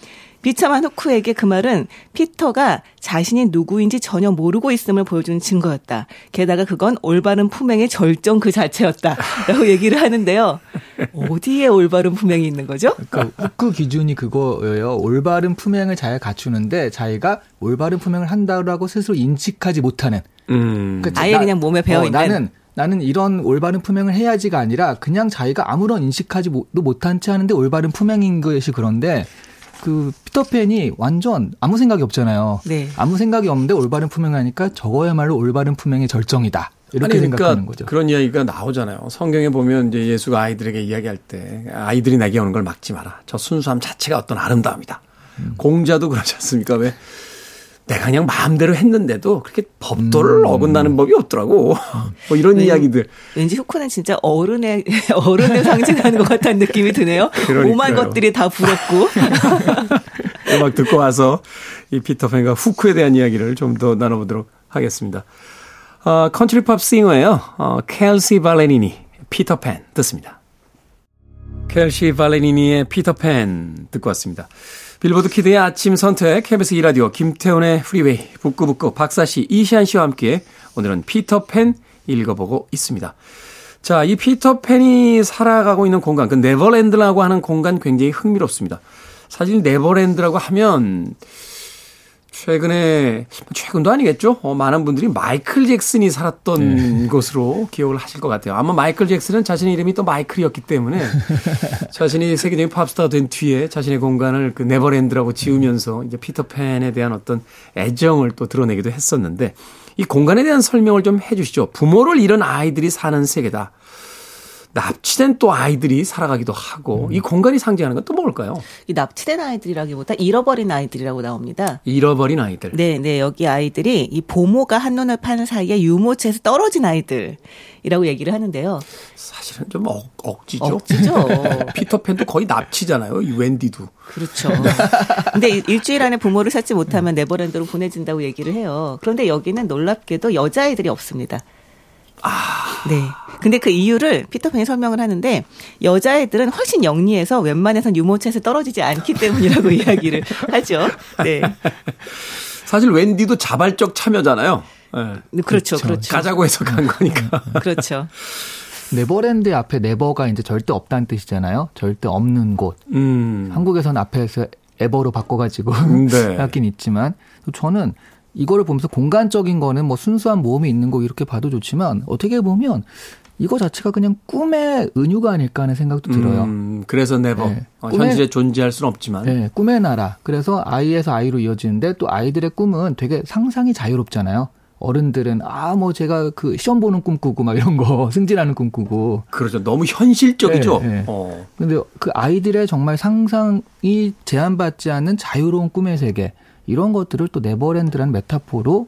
비참한 후크에게 그 말은 피터가 자신이 누구인지 전혀 모르고 있음을 보여주는 증거였다. 게다가 그건 올바른 품행의 절정 그 자체였다. 라고 얘기를 하는데요. 어디에 올바른 품행이 있는 거죠? 그러니까 후크 기준이 그거예요. 올바른 품행을 잘 갖추는데 자기가 올바른 품행을 한다고 스스로 인식하지 못하는. 음. 그러니까 아예 나, 그냥 몸에 배어 있는. 어, 나는 나는 이런 올바른 품행을 해야지가 아니라 그냥 자기가 아무런 인식하지 못한 채 하는데 올바른 품행인 것이 그런데 그 피터팬이 완전 아무 생각이 없잖아요. 네. 아무 생각이 없는데 올바른 품행하니까 저거야말로 올바른 품행의 절정이다. 이렇게 아니, 그러니까 생각하는 거죠. 그런 이야기가 나오잖아요. 성경에 보면 이제 예수가 아이들에게 이야기할 때 아이들이 내게 오는 걸 막지 마라. 저 순수함 자체가 어떤 아름다움이다. 음. 공자도 그렇지 않습니까? 왜 내가 그냥 마음대로 했는데도 그렇게 법도를 음. 어긋나는 법이 없더라고. 뭐 이런 왠, 이야기들. 왠지 후크는 진짜 어른의 어른을 상징하는 것 같다는 느낌이 드네요. 그러니까요. 오만 것들이 다 부럽고. 음악 듣고 와서 이 피터팬과 후크에 대한 이야기를 좀 더 나눠보도록 하겠습니다. 어, 컨트리 팝 싱어예요. 어, 켈시 발레리니 피터팬 듣습니다. 켈시 발레리니의 피터팬 듣고 왔습니다. 빌보드 키드의 아침 선택, KBS 2라디오, 김태훈의 프리웨이, 북구북구, 박사씨, 이시안 씨와 함께 오늘은 피터팬 읽어보고 있습니다. 자, 이 피터팬이 살아가고 있는 공간, 그 네버랜드라고 하는 공간 굉장히 흥미롭습니다. 사실 네버랜드라고 하면 최근에 최근도 아니겠죠? 어, 많은 분들이 마이클 잭슨이 살았던 네. 곳으로 기억을 하실 것 같아요. 아마 마이클 잭슨은 자신의 이름이 또 마이클이었기 때문에 자신이 세계적인 팝스타가 된 뒤에 자신의 공간을 그 네버랜드라고 지으면서 이제 피터팬에 대한 어떤 애정을 또 드러내기도 했었는데 이 공간에 대한 설명을 좀 해주시죠. 부모를 잃은 아이들이 사는 세계다. 납치된 또 아이들이 살아가기도 하고 음. 이 공간이 상징하는 건 또 뭘까요? 이 납치된 아이들이라기보다 잃어버린 아이들이라고 나옵니다. 잃어버린 아이들. 네, 네. 여기 아이들이 이 보모가 한눈을 파는 사이에 유모차에서 떨어진 아이들이라고 얘기를 하는데요. 사실은 좀 억, 억지죠. 억지죠. 피터팬도 거의 납치잖아요. 이 웬디도. 그렇죠. 근데 일주일 안에 부모를 찾지 못하면 네버랜드로 보내진다고 얘기를 해요. 그런데 여기는 놀랍게도 여자아이들이 없습니다. 아. 네. 근데 그 이유를 피터팬이 설명을 하는데 여자애들은 훨씬 영리해서 웬만해선 유모차에서 떨어지지 않기 때문이라고 이야기를 하죠. 네. 사실 웬디도 자발적 참여잖아요. 네. 그렇죠, 그렇죠, 그렇죠. 가자고 해서 간 거니까. 그렇죠. 네버랜드 앞에 네버가 이제 절대 없다는 뜻이잖아요. 절대 없는 곳. 음. 한국에서는 앞에서 에버로 바꿔가지고 네. 하긴 있지만 저는 이거를 보면서 공간적인 거는 뭐 순수한 모험이 있는 거 이렇게 봐도 좋지만 어떻게 보면 이거 자체가 그냥 꿈의 은유가 아닐까 하는 생각도 들어요. 음, 그래서 네버 네. 어, 꿈의, 현실에 존재할 수는 없지만. 네, 꿈의 나라. 그래서 아이에서 아이로 이어지는데 또 아이들의 꿈은 되게 상상이 자유롭잖아요. 어른들은 아 뭐 제가 그 시험 보는 꿈 꾸고 막 이런 거 승진하는 꿈 꾸고 그렇죠 너무 현실적이죠. 네, 네. 어. 근데 그 아이들의 정말 상상이 제한받지 않는 자유로운 꿈의 세계 이런 것들을 또 네버랜드라는 메타포로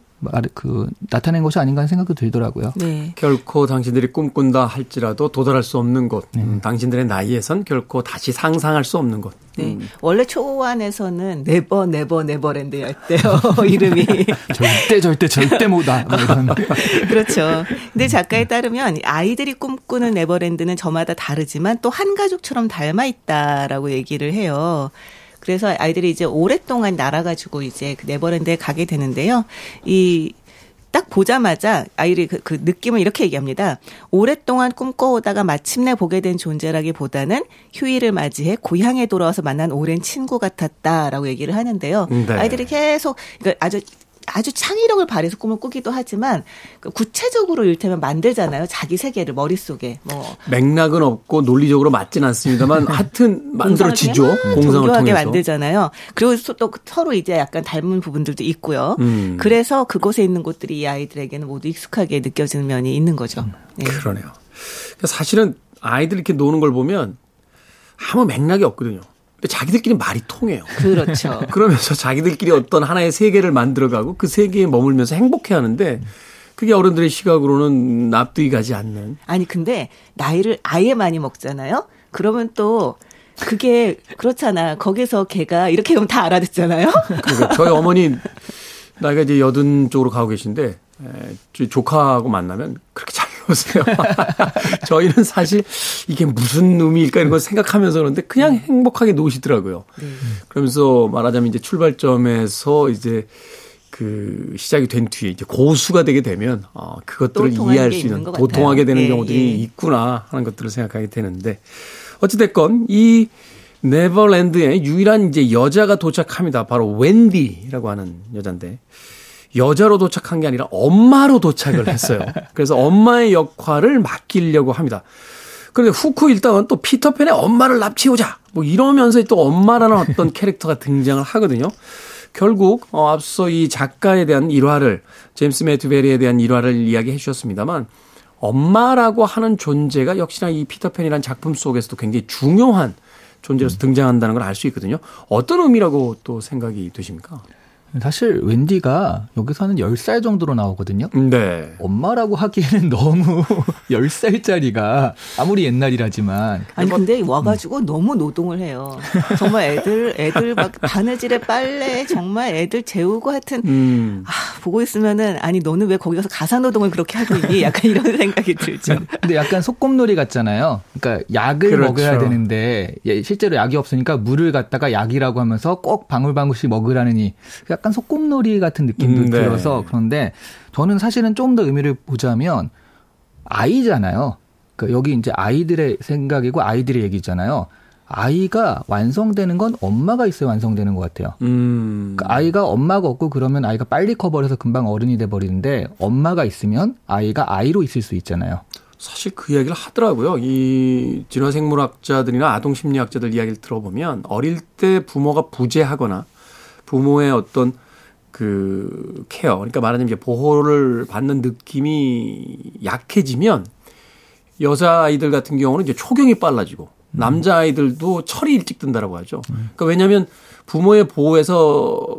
그 나타낸 것이 아닌가 하는 생각도 들더라고요. 네. 결코 당신들이 꿈꾼다 할지라도 도달할 수 없는 곳. 네. 음, 당신들의 나이에선 결코 다시 상상할 수 없는 곳. 네. 음. 원래 초안에서는 네버 네버 네버랜드였대요. 이름이. 절대 절대 절대 못다. 뭐 그렇죠. 근데 작가에 따르면 아이들이 꿈꾸는 네버랜드는 저마다 다르지만 또 한 가족처럼 닮아 있다라고 얘기를 해요. 그래서 아이들이 이제 오랫동안 날아가지고 이제 그 네버랜드에 가게 되는데요. 이딱 보자마자 아이들이 그, 그 느낌을 이렇게 얘기합니다. 오랫동안 꿈꿔오다가 마침내 보게 된 존재라기보다는 휴일을 맞이해 고향에 돌아와서 만난 오랜 친구 같았다라고 얘기를 하는데요. 네. 아이들이 계속 그러니까 아주 아주 창의력을 발휘해서 꿈을 꾸기도 하지만 그 구체적으로 일테면 만들잖아요. 자기 세계를 머릿속에. 뭐 맥락은 없고 논리적으로 맞진 않습니다만 하여튼 만들어지죠. 공상을 통해서 만들잖아요. 그리고 또 서로 이제 약간 닮은 부분들도 있고요. 음. 그래서 그곳에 있는 곳들이 이 아이들에게는 모두 익숙하게 느껴지는 면이 있는 거죠. 네. 그러네요. 그러니까 사실은 아이들 이렇게 노는 걸 보면 아무 맥락이 없거든요. 자기들끼리 말이 통해요. 그렇죠. 그러면서 자기들끼리 어떤 하나의 세계를 만들어가고 그 세계에 머물면서 행복해 하는데 그게 어른들의 시각으로는 납득이 가지 않는. 아니, 근데 나이를 아예 많이 먹잖아요? 그러면 또 그게 그렇잖아. 거기서 걔가 이렇게 하면 다 알아듣잖아요? 그러니까 저희 어머니 나이가 이제 여든 쪽으로 가고 계신데 에, 조카하고 만나면 그렇게 잘 보세요. 저희는 사실 이게 무슨 의미일까 이런 걸 생각하면서 그런데 그냥 네. 행복하게 노시더라고요. 네. 그러면서 말하자면 이제 출발점에서 이제 그 시작이 된 뒤에 이제 고수가 되게 되면 어 그것들을 이해할 수 있는 도통하게 되는 예, 경우들이 예. 있구나 하는 것들을 생각하게 되는데 어찌 됐건 이 네버랜드에 유일한 이제 여자가 도착합니다. 바로 웬디라고 하는 여잔데 여자로 도착한 게 아니라 엄마로 도착을 했어요. 그래서 엄마의 역할을 맡기려고 합니다. 그런데 후쿠 일당은 또 피터팬의 엄마를 납치오자 뭐 이러면서 또 엄마라는 어떤 캐릭터가 등장을 하거든요. 결국 어, 앞서 이 작가에 대한 일화를 제임스 매튜베리에 대한 일화를 이야기해 주셨습니다만 엄마라고 하는 존재가 역시나 이 피터팬이라는 작품 속에서도 굉장히 중요한 존재로서 등장한다는 걸 알 수 있거든요. 어떤 의미라고 또 생각이 되십니까? 사실 웬디가 여기서는 10살 정도로 나오거든요. 네. 엄마라고 하기에는 너무 10살짜리가 아무리 옛날이라지만 아니 근데 와 가지고 음. 너무 노동을 해요. 정말 애들 애들 막 바느질에 빨래 정말 애들 재우고 하여튼 음. 아, 보고 있으면은 아니 너는 왜 거기 가서 가사 노동을 그렇게 하고 있니? 약간 이런 생각이 들죠. 근데 약간 소꿉놀이 같잖아요. 그러니까 약을 그렇죠. 먹어야 되는데 실제로 약이 없으니까 물을 갖다가 약이라고 하면서 꼭 방울방울씩 먹으라느니 약간 소꿉놀이 같은 느낌도 음, 네. 들어서 그런데 저는 사실은 좀 더 의미를 보자면 아이잖아요. 그러니까 여기 이제 아이들의 생각이고 아이들의 얘기잖아요. 아이가 완성되는 건 엄마가 있어야 완성되는 것 같아요. 음. 그러니까 아이가 엄마가 없고 그러면 아이가 빨리 커버려서 금방 어른이 돼 버리는데 엄마가 있으면 아이가 아이로 있을 수 있잖아요. 사실 그 이야기를 하더라고요. 이 진화생물학자들이나 아동심리학자들 이야기를 들어보면 어릴 때 부모가 부재하거나 부모의 어떤 그 케어, 그러니까 말하자면 이제 보호를 받는 느낌이 약해지면 여자 아이들 같은 경우는 이제 초경이 빨라지고 남자 아이들도 철이 일찍 든다라고 하죠. 그러니까 왜냐하면 부모의 보호에서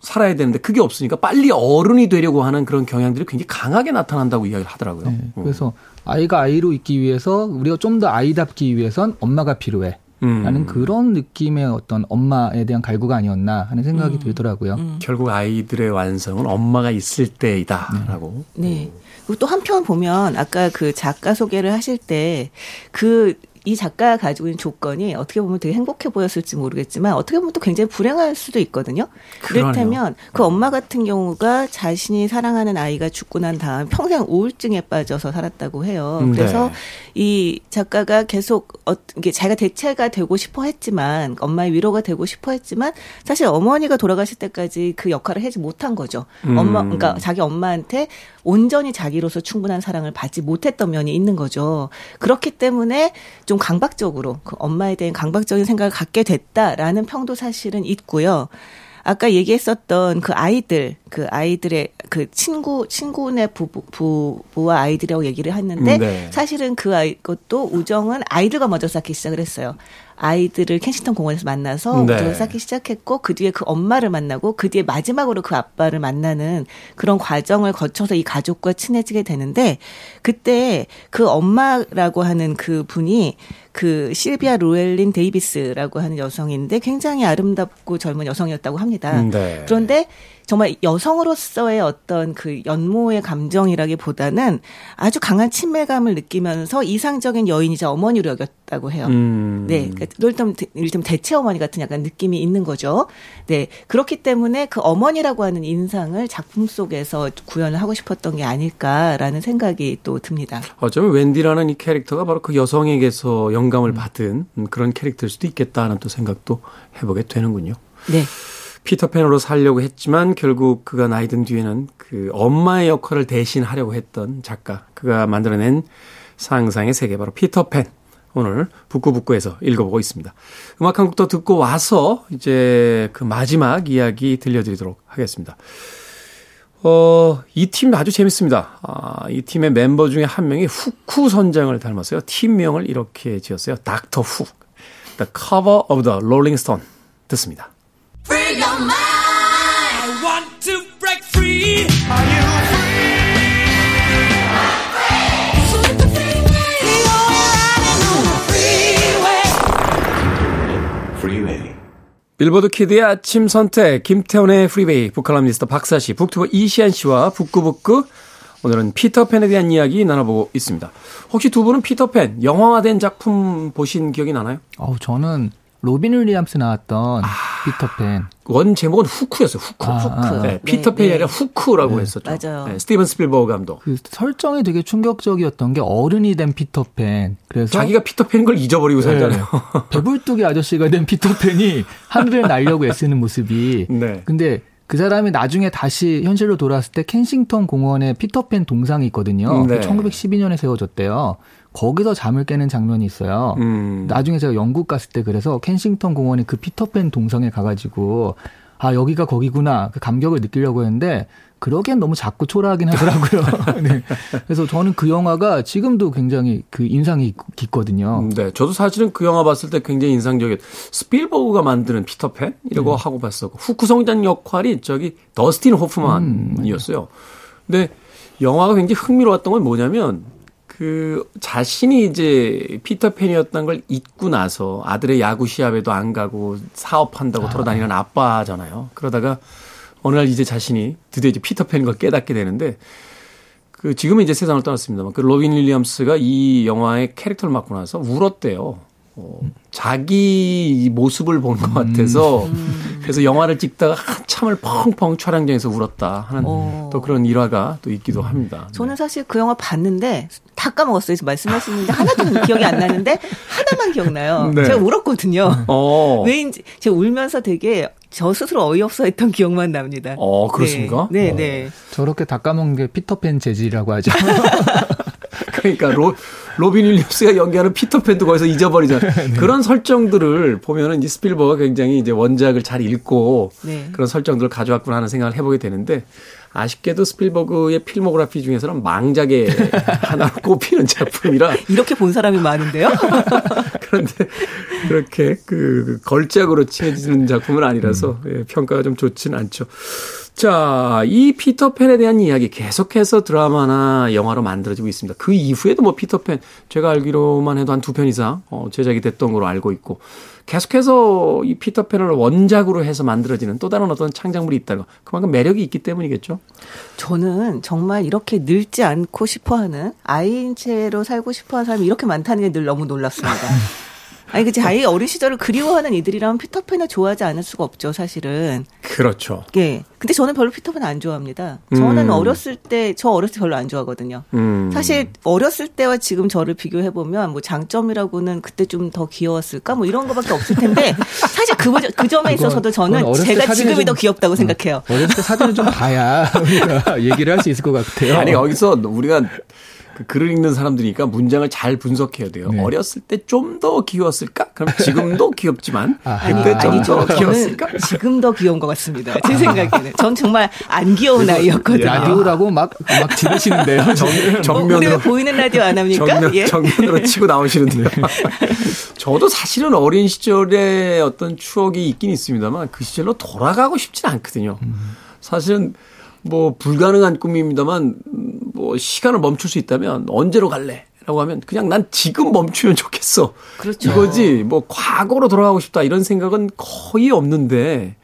살아야 되는데 그게 없으니까 빨리 어른이 되려고 하는 그런 경향들이 굉장히 강하게 나타난다고 이야기를 하더라고요. 네, 그래서 아이가 아이로 있기 위해서 우리가 좀 더 아이답기 위해선 엄마가 필요해. 음. 라는 그런 느낌의 어떤 엄마에 대한 갈구가 아니었나 하는 생각이 음. 들더라고요. 음. 결국 아이들의 완성은 엄마가 있을 때이다라고. 네. 네. 그리고 또 한편 보면 아까 그 작가 소개를 하실 때 그 이 작가가 가지고 있는 조건이 어떻게 보면 되게 행복해 보였을지 모르겠지만 어떻게 보면 또 굉장히 불행할 수도 있거든요. 그렇다면 그 엄마 같은 경우가 자신이 사랑하는 아이가 죽고 난 다음 평생 우울증에 빠져서 살았다고 해요. 음, 그래서 네. 이 작가가 계속 어, 이게 자기가 대체가 되고 싶어 했지만 엄마의 위로가 되고 싶어 했지만 사실 어머니가 돌아가실 때까지 그 역할을 하지 못한 거죠. 음. 엄마 그러니까 자기 엄마한테 온전히 자기로서 충분한 사랑을 받지 못했던 면이 있는 거죠. 그렇기 때문에 좀 강박적으로 그 엄마에 대한 강박적인 생각을 갖게 됐다라는 평도 사실은 있고요. 아까 얘기했었던 그 아이들, 그 아이들의 그 친구, 친구네 부부, 부부와 아이들이라고 얘기를 했는데 네. 사실은 그 아이 것도 우정은 아이들과 먼저 쌓기 시작을 했어요. 아이들을 켄싱턴 공원에서 만나서 네. 우정을 쌓기 시작했고 그 뒤에 그 엄마를 만나고 그 뒤에 마지막으로 그 아빠를 만나는 그런 과정을 거쳐서 이 가족과 친해지게 되는데 그때 그 엄마라고 하는 그 분이 그 실비아 로엘린 데이비스라고 하는 여성인데 굉장히 아름답고 젊은 여성이었다고 합니다. 네. 그런데 정말 여성으로서의 어떤 그 연모의 감정이라기보다는 아주 강한 친밀감을 느끼면서 이상적인 여인이자 어머니로 여겼다고 해요. 음. 네. 그러니까 일단, 일단 대체 어머니 같은 약간 느낌이 있는 거죠. 네. 그렇기 때문에 그 어머니라고 하는 인상을 작품 속에서 구현을 하고 싶었던 게 아닐까라는 생각이 또 듭니다. 어쩌면 웬디라는 이 캐릭터가 바로 그 여성에게서 영감을 받은 그런 캐릭터일 수도 있겠다는 또 생각도 해보게 되는군요. 네. 피터팬으로 살려고 했지만 결국 그가 나이 든 뒤에는 그 엄마의 역할을 대신하려고 했던 작가 그가 만들어낸 상상의 세계 바로 피터팬 오늘 북구북구에서 읽어보고 있습니다. 음악 한 곡 더 듣고 와서 이제 그 마지막 이야기 들려드리도록 하겠습니다. 어, 이 팀 아주 재밌습니다. 아, 이 팀의 멤버 중에 한 명이 후쿠 선장을 닮았어요. 팀명을 이렇게 지었어요. 닥터 후. The cover of the Rolling Stone. 듣습니다. 빌보드 키드의 아침 선택, 김태훈의 프리웨이, 북칼럼니스트 박사씨, 북튜버 이시한 씨와 북구북구, 오늘은 피터팬에 대한 이야기 나눠보고 있습니다. 혹시 두 분은 피터팬, 영화화된 작품 보신 기억이 나나요? 어 저는 로빈 윌리엄스 나왔던 아, 피터팬. 원 제목은 후크였어요. 후크. 아, 후크. 아, 네, 네, 피터팬이 네. 아니라 후크라고 네. 했었죠. 맞아요. 네, 스티븐 스필버그 감독. 그 설정이 되게 충격적이었던 게 어른이 된 피터팬. 그래서 자기가 피터팬인 걸 잊어버리고 살잖아요. 배불뚝이 아저씨가 된 피터팬이 하늘을 날려고 애쓰는 모습이. 네. 근데 그 사람이 나중에 다시 현실로 돌아왔을 때 켄싱턴 공원에 피터팬 동상이 있거든요. 네. 1912년에 세워졌대요. 거기서 잠을 깨는 장면이 있어요. 음. 나중에 제가 영국 갔을 때 그래서 켄싱턴 공원에 그 피터팬 동상에 가가지고 아 여기가 거기구나 그 감격을 느끼려고 했는데 그러기엔 너무 작고 초라하긴 하더라고요. 네. 그래서 저는 그 영화가 지금도 굉장히 그 인상이 깊거든요. 음, 네, 저도 사실은 그 영화 봤을 때 굉장히 인상적이었. 스필버그가 만드는 피터팬 이라고 네. 하고 봤었고 후크 선장 역할이 저기 더스틴 호프만이었어요. 음, 근데 영화가 굉장히 흥미로웠던 건 뭐냐면 그 자신이 이제 피터팬이었던 걸 잊고 나서 아들의 야구 시합에도 안 가고 사업한다고 아. 돌아다니는 아빠잖아요. 그러다가 어느 날 이제 자신이 드디어 이제 피터팬인 걸 깨닫게 되는데 그 지금은 이제 세상을 떠났습니다만 그 로빈 윌리엄스가 이 영화의 캐릭터를 맡고 나서 울었대요. 어, 자기 모습을 본 것 같아서 음. 그래서 영화를 찍다가 한참을 펑펑 촬영장에서 울었다 하는 오. 또 그런 일화가 또 있기도 합니다. 저는 사실 그 영화 봤는데 다 까먹었어요. 말씀하시는데 하나도 기억이 안 나는데 하나만 기억나요. 네. 제가 울었거든요. 어. 왜인지 제가 울면서 되게 저 스스로 어이없어 했던 기억만 납니다. 어, 그렇습니까? 네, 네. 네. 저렇게 다 까먹는 게 피터팬 재질이라고 하죠. 그러니까 로, 로빈 윌리엄스가 연기하는 피터팬도 거기서 잊어버리잖아요. 네. 그런 설정들을 보면은 이제 스필버그가 굉장히 이제 원작을 잘 읽고 네. 그런 설정들을 가져왔구나 하는 생각을 해보게 되는데 아쉽게도 스필버그의 필모그래피 중에서는 망작의 하나로 꼽히는 작품이라 이렇게 본 사람이 많은데요. 그런데 그렇게 그 걸작으로 칭해지는 작품은 아니라서 음. 예, 평가가 좀 좋지는 않죠. 자, 이 피터팬에 대한 이야기 계속해서 드라마나 영화로 만들어지고 있습니다. 그 이후에도 뭐 피터팬 제가 알기로만 해도 한 두 편 이상 어, 제작이 됐던 걸로 알고 있고 계속해서 이 피터팬을 원작으로 해서 만들어지는 또 다른 어떤 창작물이 있다는 거 그만큼 매력이 있기 때문이겠죠. 저는 정말 이렇게 늙지 않고 싶어 하는 아이인 채로 살고 싶어 하는 사람이 이렇게 많다는 게 늘 너무 놀랐습니다. 아니 그 자기 어린 시절을 그리워하는 이들이라면 피터팬을 좋아하지 않을 수가 없죠, 사실은. 그렇죠. 예. 근데 저는 별로 피터팬 안 좋아합니다. 저는 음. 어렸을 때 저 어렸을 때 별로 안 좋아하거든요. 음. 사실 어렸을 때와 지금 저를 비교해 보면 뭐 장점이라고는 그때 좀 더 귀여웠을까 뭐 이런 거밖에 없을 텐데 사실 그, 그 점에 있어서도 저는 제가 지금이 좀, 더 귀엽다고 어, 생각해요. 어렸을 때 사진을 좀 봐야 우리가 얘기를 할 수 있을 것 같아요. 아니 여기서 우리가 그 글을 읽는 사람들이니까 문장을 잘 분석해야 돼요. 네. 어렸을 때 좀 더 귀여웠을까? 그럼 지금도 귀엽지만 그때 좀 더 귀여웠을까? 지금 더 귀여운 것 같습니다. 제 생각에는. 전 정말 안 귀여운 아이였거든요. 라디오라고 막, 막 지르시는데요. 정, 정면으로. 어, 보이는 라디오 안 합니까? 정면, 예. 정면으로 치고 나오시는데요. 저도 사실은 어린 시절에 어떤 추억이 있긴 있습니다만 그 시절로 돌아가고 싶진 않거든요. 사실은 뭐 불가능한 꿈입니다만 뭐 시간을 멈출 수 있다면 언제로 갈래? 라고 하면 그냥 난 지금 멈추면 좋겠어. 그렇죠. 이거지. 뭐 과거로 돌아가고 싶다 이런 생각은 거의 없는데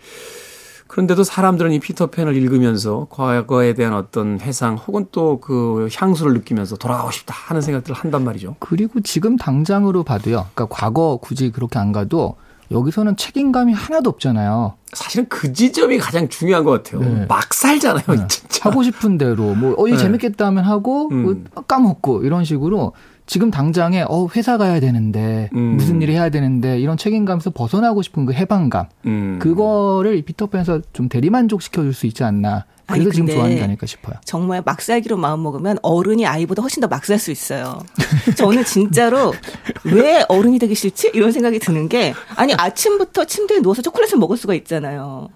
그런데도 사람들은 이 피터팬을 읽으면서 과거에 대한 어떤 회상 혹은 또 그 향수를 느끼면서 돌아가고 싶다 하는 생각들을 한단 말이죠. 그리고 지금 당장으로 봐도요. 그러니까 과거 굳이 그렇게 안 가도 여기서는 책임감이 하나도 없잖아요. 사실은 그 지점이 가장 중요한 것 같아요. 네. 막 살잖아요, 네. 진짜. 하고 싶은 대로 뭐 어 이 네. 재밌겠다 하면 하고 음. 뭐 까먹고 이런 식으로 지금 당장에 어 회사 가야 되는데 음. 무슨 일을 해야 되는데 이런 책임감에서 벗어나고 싶은 그 해방감 음. 그거를 피터팬에서 좀 대리만족 시켜줄 수 있지 않나 그래서 지금 좋아하는 게 아닐까 싶어요. 정말 막 살기로 마음 먹으면 어른이 아이보다 훨씬 더 막 살 수 있어요. 저는 진짜로 왜 어른이 되기 싫지? 이런 생각이 드는 게 아니 아침부터 침대에 누워서 초콜릿을 먹을 수가 있잖아요.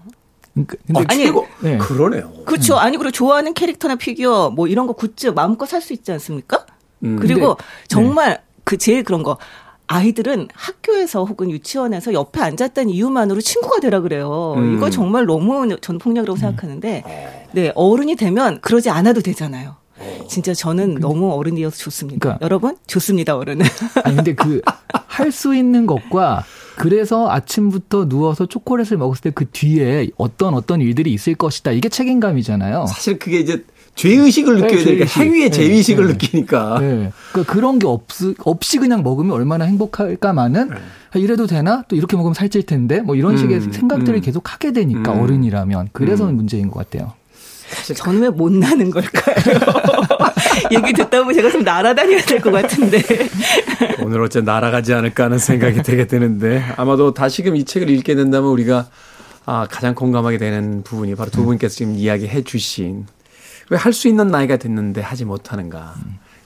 그러니까 근데 아, 아니 최고. 네. 그러네요. 그렇죠. 아니 그리고 좋아하는 캐릭터나 피규어 뭐 이런 거 굿즈 마음껏 살 수 있지 않습니까? 음, 그리고 근데, 정말 네. 그 제일 그런 거 아이들은 학교에서 혹은 유치원에서 옆에 앉았다는 이유만으로 친구가 되라 그래요. 음. 이거 정말 너무 전 폭력이라고 음. 생각하는데, 네, 어른이 되면 그러지 않아도 되잖아요. 진짜 저는 그, 너무 어른이어서 좋습니다. 그러니까, 여러분, 좋습니다, 어른은. 아니, 근데 그, 할 수 있는 것과 그래서 아침부터 누워서 초콜릿을 먹었을 때 그 뒤에 어떤 어떤 일들이 있을 것이다. 이게 책임감이잖아요. 사실 그게 이제 죄의식을 네, 느껴야 되니까 행위의 죄의식을 네, 느끼니까. 네. 그러니까 그런 게 없, 없이 그냥 먹으면 얼마나 행복할까마는 네. 이래도 되나? 또 이렇게 먹으면 살찔 텐데? 뭐 이런 식의 음, 생각들을 음. 계속 하게 되니까 음. 어른이라면. 그래서 음. 문제인 것 같아요. 사실 저는 왜 못 나는 걸까요? 얘기 듣다 보면 제가 좀 날아다녀야 될 것 같은데. 오늘 어째 날아가지 않을까 하는 생각이 되게 드는데 아마도 다시금 이 책을 읽게 된다면 우리가 아, 가장 공감하게 되는 부분이 바로 두 분께서 지금 이야기해 주신 왜 할 수 있는 나이가 됐는데 하지 못하는가.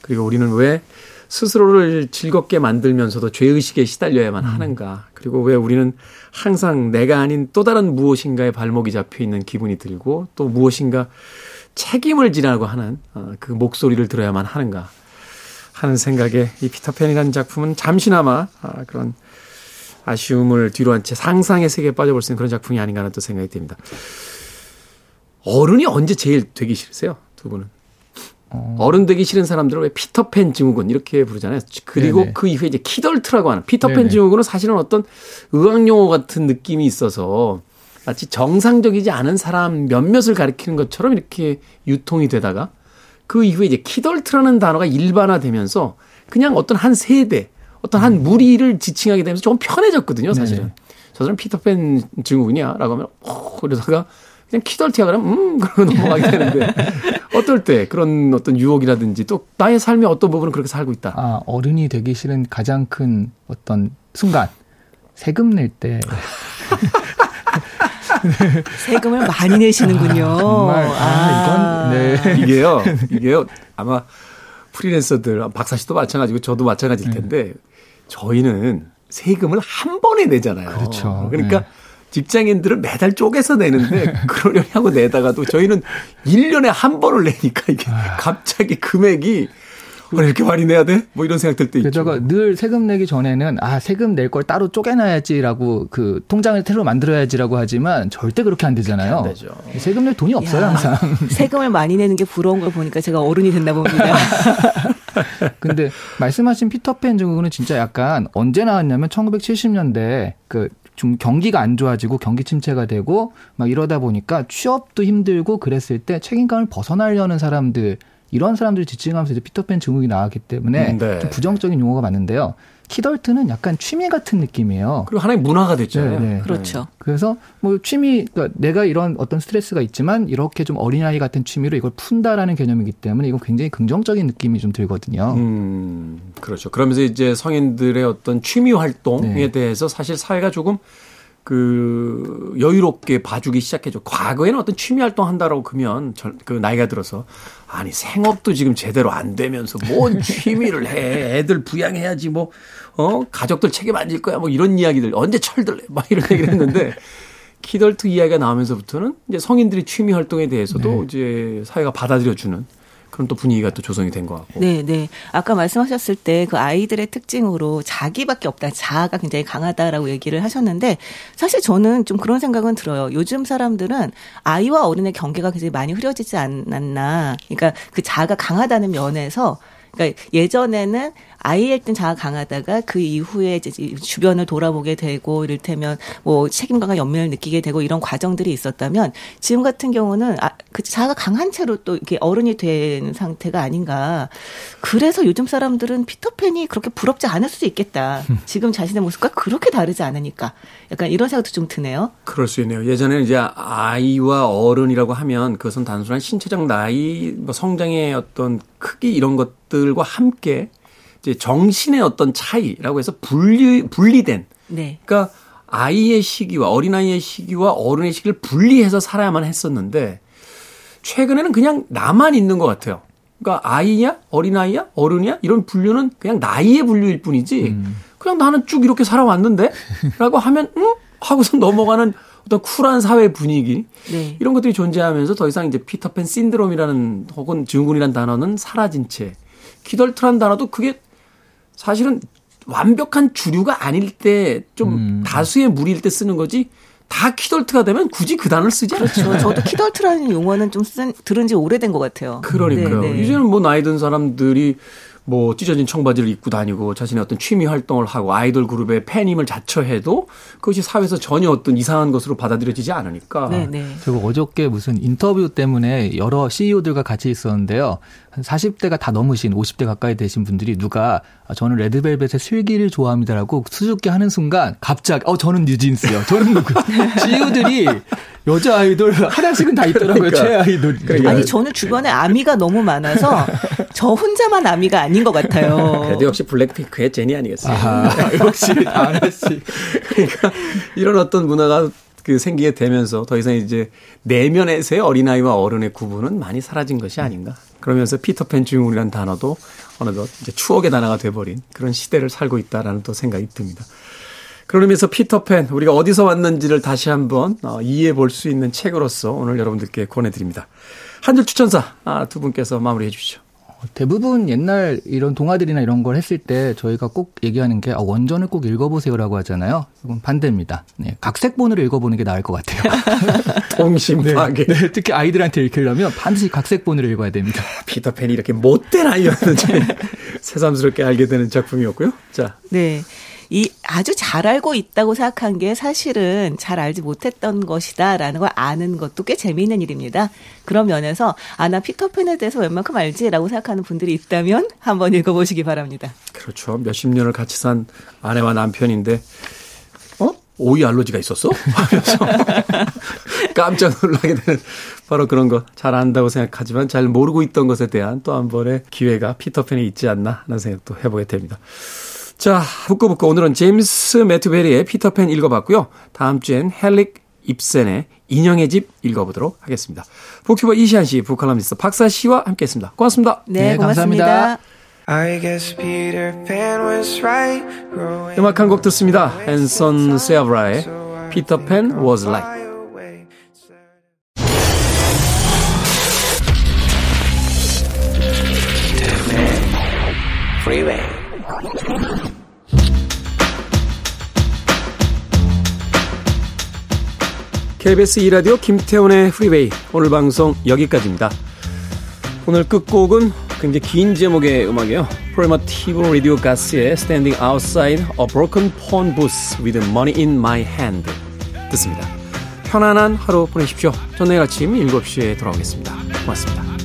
그리고 우리는 왜 스스로를 즐겁게 만들면서도 죄의식에 시달려야만 하는가. 그리고 왜 우리는 항상 내가 아닌 또 다른 무엇인가에 발목이 잡혀 있는 기분이 들고 또 무엇인가 책임을 지라고 하는 어, 그 목소리를 들어야만 하는가 하는 생각에 이 피터팬이라는 작품은 잠시나마 아, 그런 아쉬움을 뒤로 한 채 상상의 세계에 빠져볼 수 있는 그런 작품이 아닌가 하는 또 생각이 듭니다. 어른이 언제 제일 되기 싫으세요? 두 분은? 어. 른 되기 싫은 사람들은 왜 피터팬 증후군 이렇게 부르잖아요. 그리고 네네. 그 이후에 이제 키덜트라고 하는 피터팬 네네. 증후군은 사실은 어떤 의학용어 같은 느낌이 있어서 마치 정상적이지 않은 사람 몇몇을 가리키는 것처럼 이렇게 유통이 되다가 그 이후에 이제 키덜트라는 단어가 일반화되면서 그냥 어떤 한 세대, 어떤 한 음. 무리를 지칭하게 되면서 조금 편해졌거든요, 사실은. 네네. 저 사람 피터팬 증후군이야? 라고 하면, 어, 그러다가 그냥 키덜트야 그러면 음 그러고 넘어가게 되는데 어떨 때 그런 어떤 유혹이라든지 또 나의 삶의 어떤 부분은 그렇게 살고 있다. 아 어른이 되기 싫은 가장 큰 어떤 순간 세금 낼 때. 세금을 많이 내시는군요. 아, 정말 아, 아, 이건 네. 이게요 이게요 아마 프리랜서들 박사 씨도 마찬가지고 저도 마찬가지일 네. 텐데 네. 저희는 세금을 한 번에 내잖아요. 그렇죠. 그러니까. 네. 직장인들은 매달 쪼개서 내는데 그러려고 내다가도 저희는 1년에 한 번을 내니까 이게 아. 갑자기 금액이 왜 이렇게 많이 내야 돼? 뭐 이런 생각 들 때 있죠. 게다가 늘 세금 내기 전에는 아 세금 낼 걸 따로 쪼개놔야지라고 그 통장을 새로 만들어야지라고 하지만 절대 그렇게 안 되잖아요. 안 되죠. 세금 낼 돈이 없어요 야, 항상. 세금을 많이 내는 게 부러운 걸 보니까 제가 어른이 됐나 봅니다. 근데 말씀하신 피터팬 증후군은 진짜 약간 언제 나왔냐면 1970년대 그 좀 경기가 안 좋아지고 경기 침체가 되고 막 이러다 보니까 취업도 힘들고 그랬을 때 책임감을 벗어나려는 사람들 이런 사람들이 지칭하면서 이제 피터팬 증후군이 나왔기 때문에 음, 네. 좀 부정적인 용어가 맞는데요. 키덜트는 약간 취미 같은 느낌이에요. 그리고 하나의 문화가 됐잖아요. 네, 네. 그렇죠. 그래서 뭐 취미, 그러니까 내가 이런 어떤 스트레스가 있지만 이렇게 좀 어린아이 같은 취미로 이걸 푼다라는 개념이기 때문에 이건 굉장히 긍정적인 느낌이 좀 들거든요. 음, 그렇죠. 그러면서 이제 성인들의 어떤 취미 활동에 네. 대해서 사실 사회가 조금 그 여유롭게 봐주기 시작해죠. 과거에는 어떤 취미 활동 한다라고 그러면 그 나이가 들어서 아니 생업도 지금 제대로 안 되면서 뭔 취미를 해. 애들 부양해야지 뭐 어? 가족들 책임 안 질 거야. 뭐 이런 이야기들. 언제 철들래 막 이런 얘기를 했는데 키덜트 이야기가 나오면서부터는 이제 성인들이 취미 활동에 대해서도 네. 이제 사회가 받아들여 주는 그런 또 분위기가 또 조성이 된 것 같고. 네, 네. 아까 말씀하셨을 때 그 아이들의 특징으로 자기밖에 없다, 자아가 굉장히 강하다라고 얘기를 하셨는데 사실 저는 좀 그런 생각은 들어요. 요즘 사람들은 아이와 어른의 경계가 굉장히 많이 흐려지지 않았나. 그러니까 그 자아가 강하다는 면에서 그러니까 예전에는 아이일 땐 자아 강하다가 그 이후에 이제 주변을 돌아보게 되고 이를테면 뭐 책임감과 연민을 느끼게 되고 이런 과정들이 있었다면 지금 같은 경우는 아, 그 자아가 강한 채로 또 이렇게 어른이 된 상태가 아닌가. 그래서 요즘 사람들은 피터팬이 그렇게 부럽지 않을 수도 있겠다. 지금 자신의 모습과 그렇게 다르지 않으니까. 약간 이런 생각도 좀 드네요. 그럴 수 있네요. 예전에는 이제 아이와 어른이라고 하면 그것은 단순한 신체적 나이, 뭐 성장의 어떤 크기 이런 것들과 함께 이제 정신의 어떤 차이라고 해서 분리 분리된 네. 그러니까 아이의 시기와 어린아이의 시기와 어른의 시기를 분리해서 살아야만 했었는데 최근에는 그냥 나만 있는 것 같아요. 그러니까 아이냐 어린아이야 어른이야 이런 분류는 그냥 나이의 분류일 뿐이지 음. 그냥 나는 쭉 이렇게 살아왔는데 라고 하면 응 하고서 넘어가는 어떤 쿨한 사회 분위기 네. 이런 것들이 존재하면서 더 이상 이제 피터팬 신드롬이라는 혹은 증후군이라는 단어는 사라진 채 키덜트란 단어도 그게 사실은 완벽한 주류가 아닐 때좀 음. 다수의 무리일 때 쓰는 거지 다 키덜트가 되면 굳이 그 단어를 쓰지 않죠. 그렇죠. 저도 키덜트라는 용어는 좀 쓴, 들은 지 오래된 것 같아요. 그러니까요. 네, 네. 이제는 뭐 나이 든 사람들이 뭐 찢어진 청바지를 입고 다니고 자신의 어떤 취미 활동을 하고 아이돌 그룹의 팬임을 자처해도 그것이 사회에서 전혀 어떤 이상한 것으로 받아들여지지 않으니까. 네, 네. 제가 어저께 무슨 인터뷰 때문에 여러 CEO들과 같이 있었는데요. 한 40대가 다 넘으신 50대 가까이 되신 분들이 누가 아, 저는 레드벨벳의 슬기를 좋아합니다라고 수줍게 하는 순간 갑자기 어 저는 뉴진스요. 저는 누구 CEO들이 여자 아이돌 하나씩은 다 있더라고요. 그러니까, 최애 아이돌. 그러니까. 아니 저는 주변에 아미가 너무 많아서 저 혼자만 아미가 아닌 것 같아요. 그래도 역시 블랙핑크의 제니 아니겠어요. 아, 역시 하나씩. 그러니까 이런 어떤 문화가 그 생기게 되면서 더 이상 이제 내면에서의 어린아이와 어른의 구분은 많이 사라진 것이 아닌가. 그러면서 피터팬 주인공이라는 단어도 어느덧 이제 추억의 단어가 돼버린 그런 시대를 살고 있다라는 또 생각이 듭니다. 그러면서 피터팬 우리가 어디서 왔는지를 다시 한번 어, 이해해 볼 수 있는 책으로서 오늘 여러분들께 권해드립니다. 한 줄 추천사 아, 두 분께서 마무리해 주시죠. 대부분 옛날 이런 동화들이나 이런 걸 했을 때 저희가 꼭 얘기하는 게 아, 원전을 꼭 읽어보세요라고 하잖아요. 이건 반대입니다. 네, 각색본을 읽어보는 게 나을 것 같아요. 통신파괴. 네, 네, 특히 아이들한테 읽히려면 반드시 각색본을 읽어야 됩니다. 피터팬이 이렇게 못된 아이였는지 새삼스럽게 알게 되는 작품이었고요. 자, 네. 이 아주 잘 알고 있다고 생각한 게 사실은 잘 알지 못했던 것이다라는 걸 아는 것도 꽤 재미있는 일입니다. 그런 면에서 아나 피터팬에 대해서 웬만큼 알지라고 생각하는 분들이 있다면 한번 읽어보시기 바랍니다. 그렇죠. 몇십 년을 같이 산 아내와 남편인데 어? 오이 알러지가 있었어? 깜짝 놀라게 되는 바로 그런 거 잘 안다고 생각하지만 잘 모르고 있던 것에 대한 또 한 번의 기회가 피터팬에 있지 않나 하는 생각도 해보게 됩니다. 자, 북구북구 오늘은 제임스 매튜베리의 피터팬 읽어봤고요. 다음 주엔 헬릭 입센의 인형의 집 읽어보도록 하겠습니다. 북큐버 이시안 씨, 북칼럼니스트 박사 씨와 함께했습니다. 고맙습니다. 네, 네 고맙습니다. 음악 한 곡 듣습니다. 앤선 세아브라의 Pan was like. KBS 2라디오 김태훈의 프리웨이 오늘 방송 여기까지입니다. 오늘 끝곡은 굉장히 긴 제목의 음악이에요. Primitive Radio Gas의 Standing Outside a Broken Pawn Booth with Money in My Hand 듣습니다. 편안한 하루 보내십시오. 전 내일 아침 7시에 돌아오겠습니다. 고맙습니다.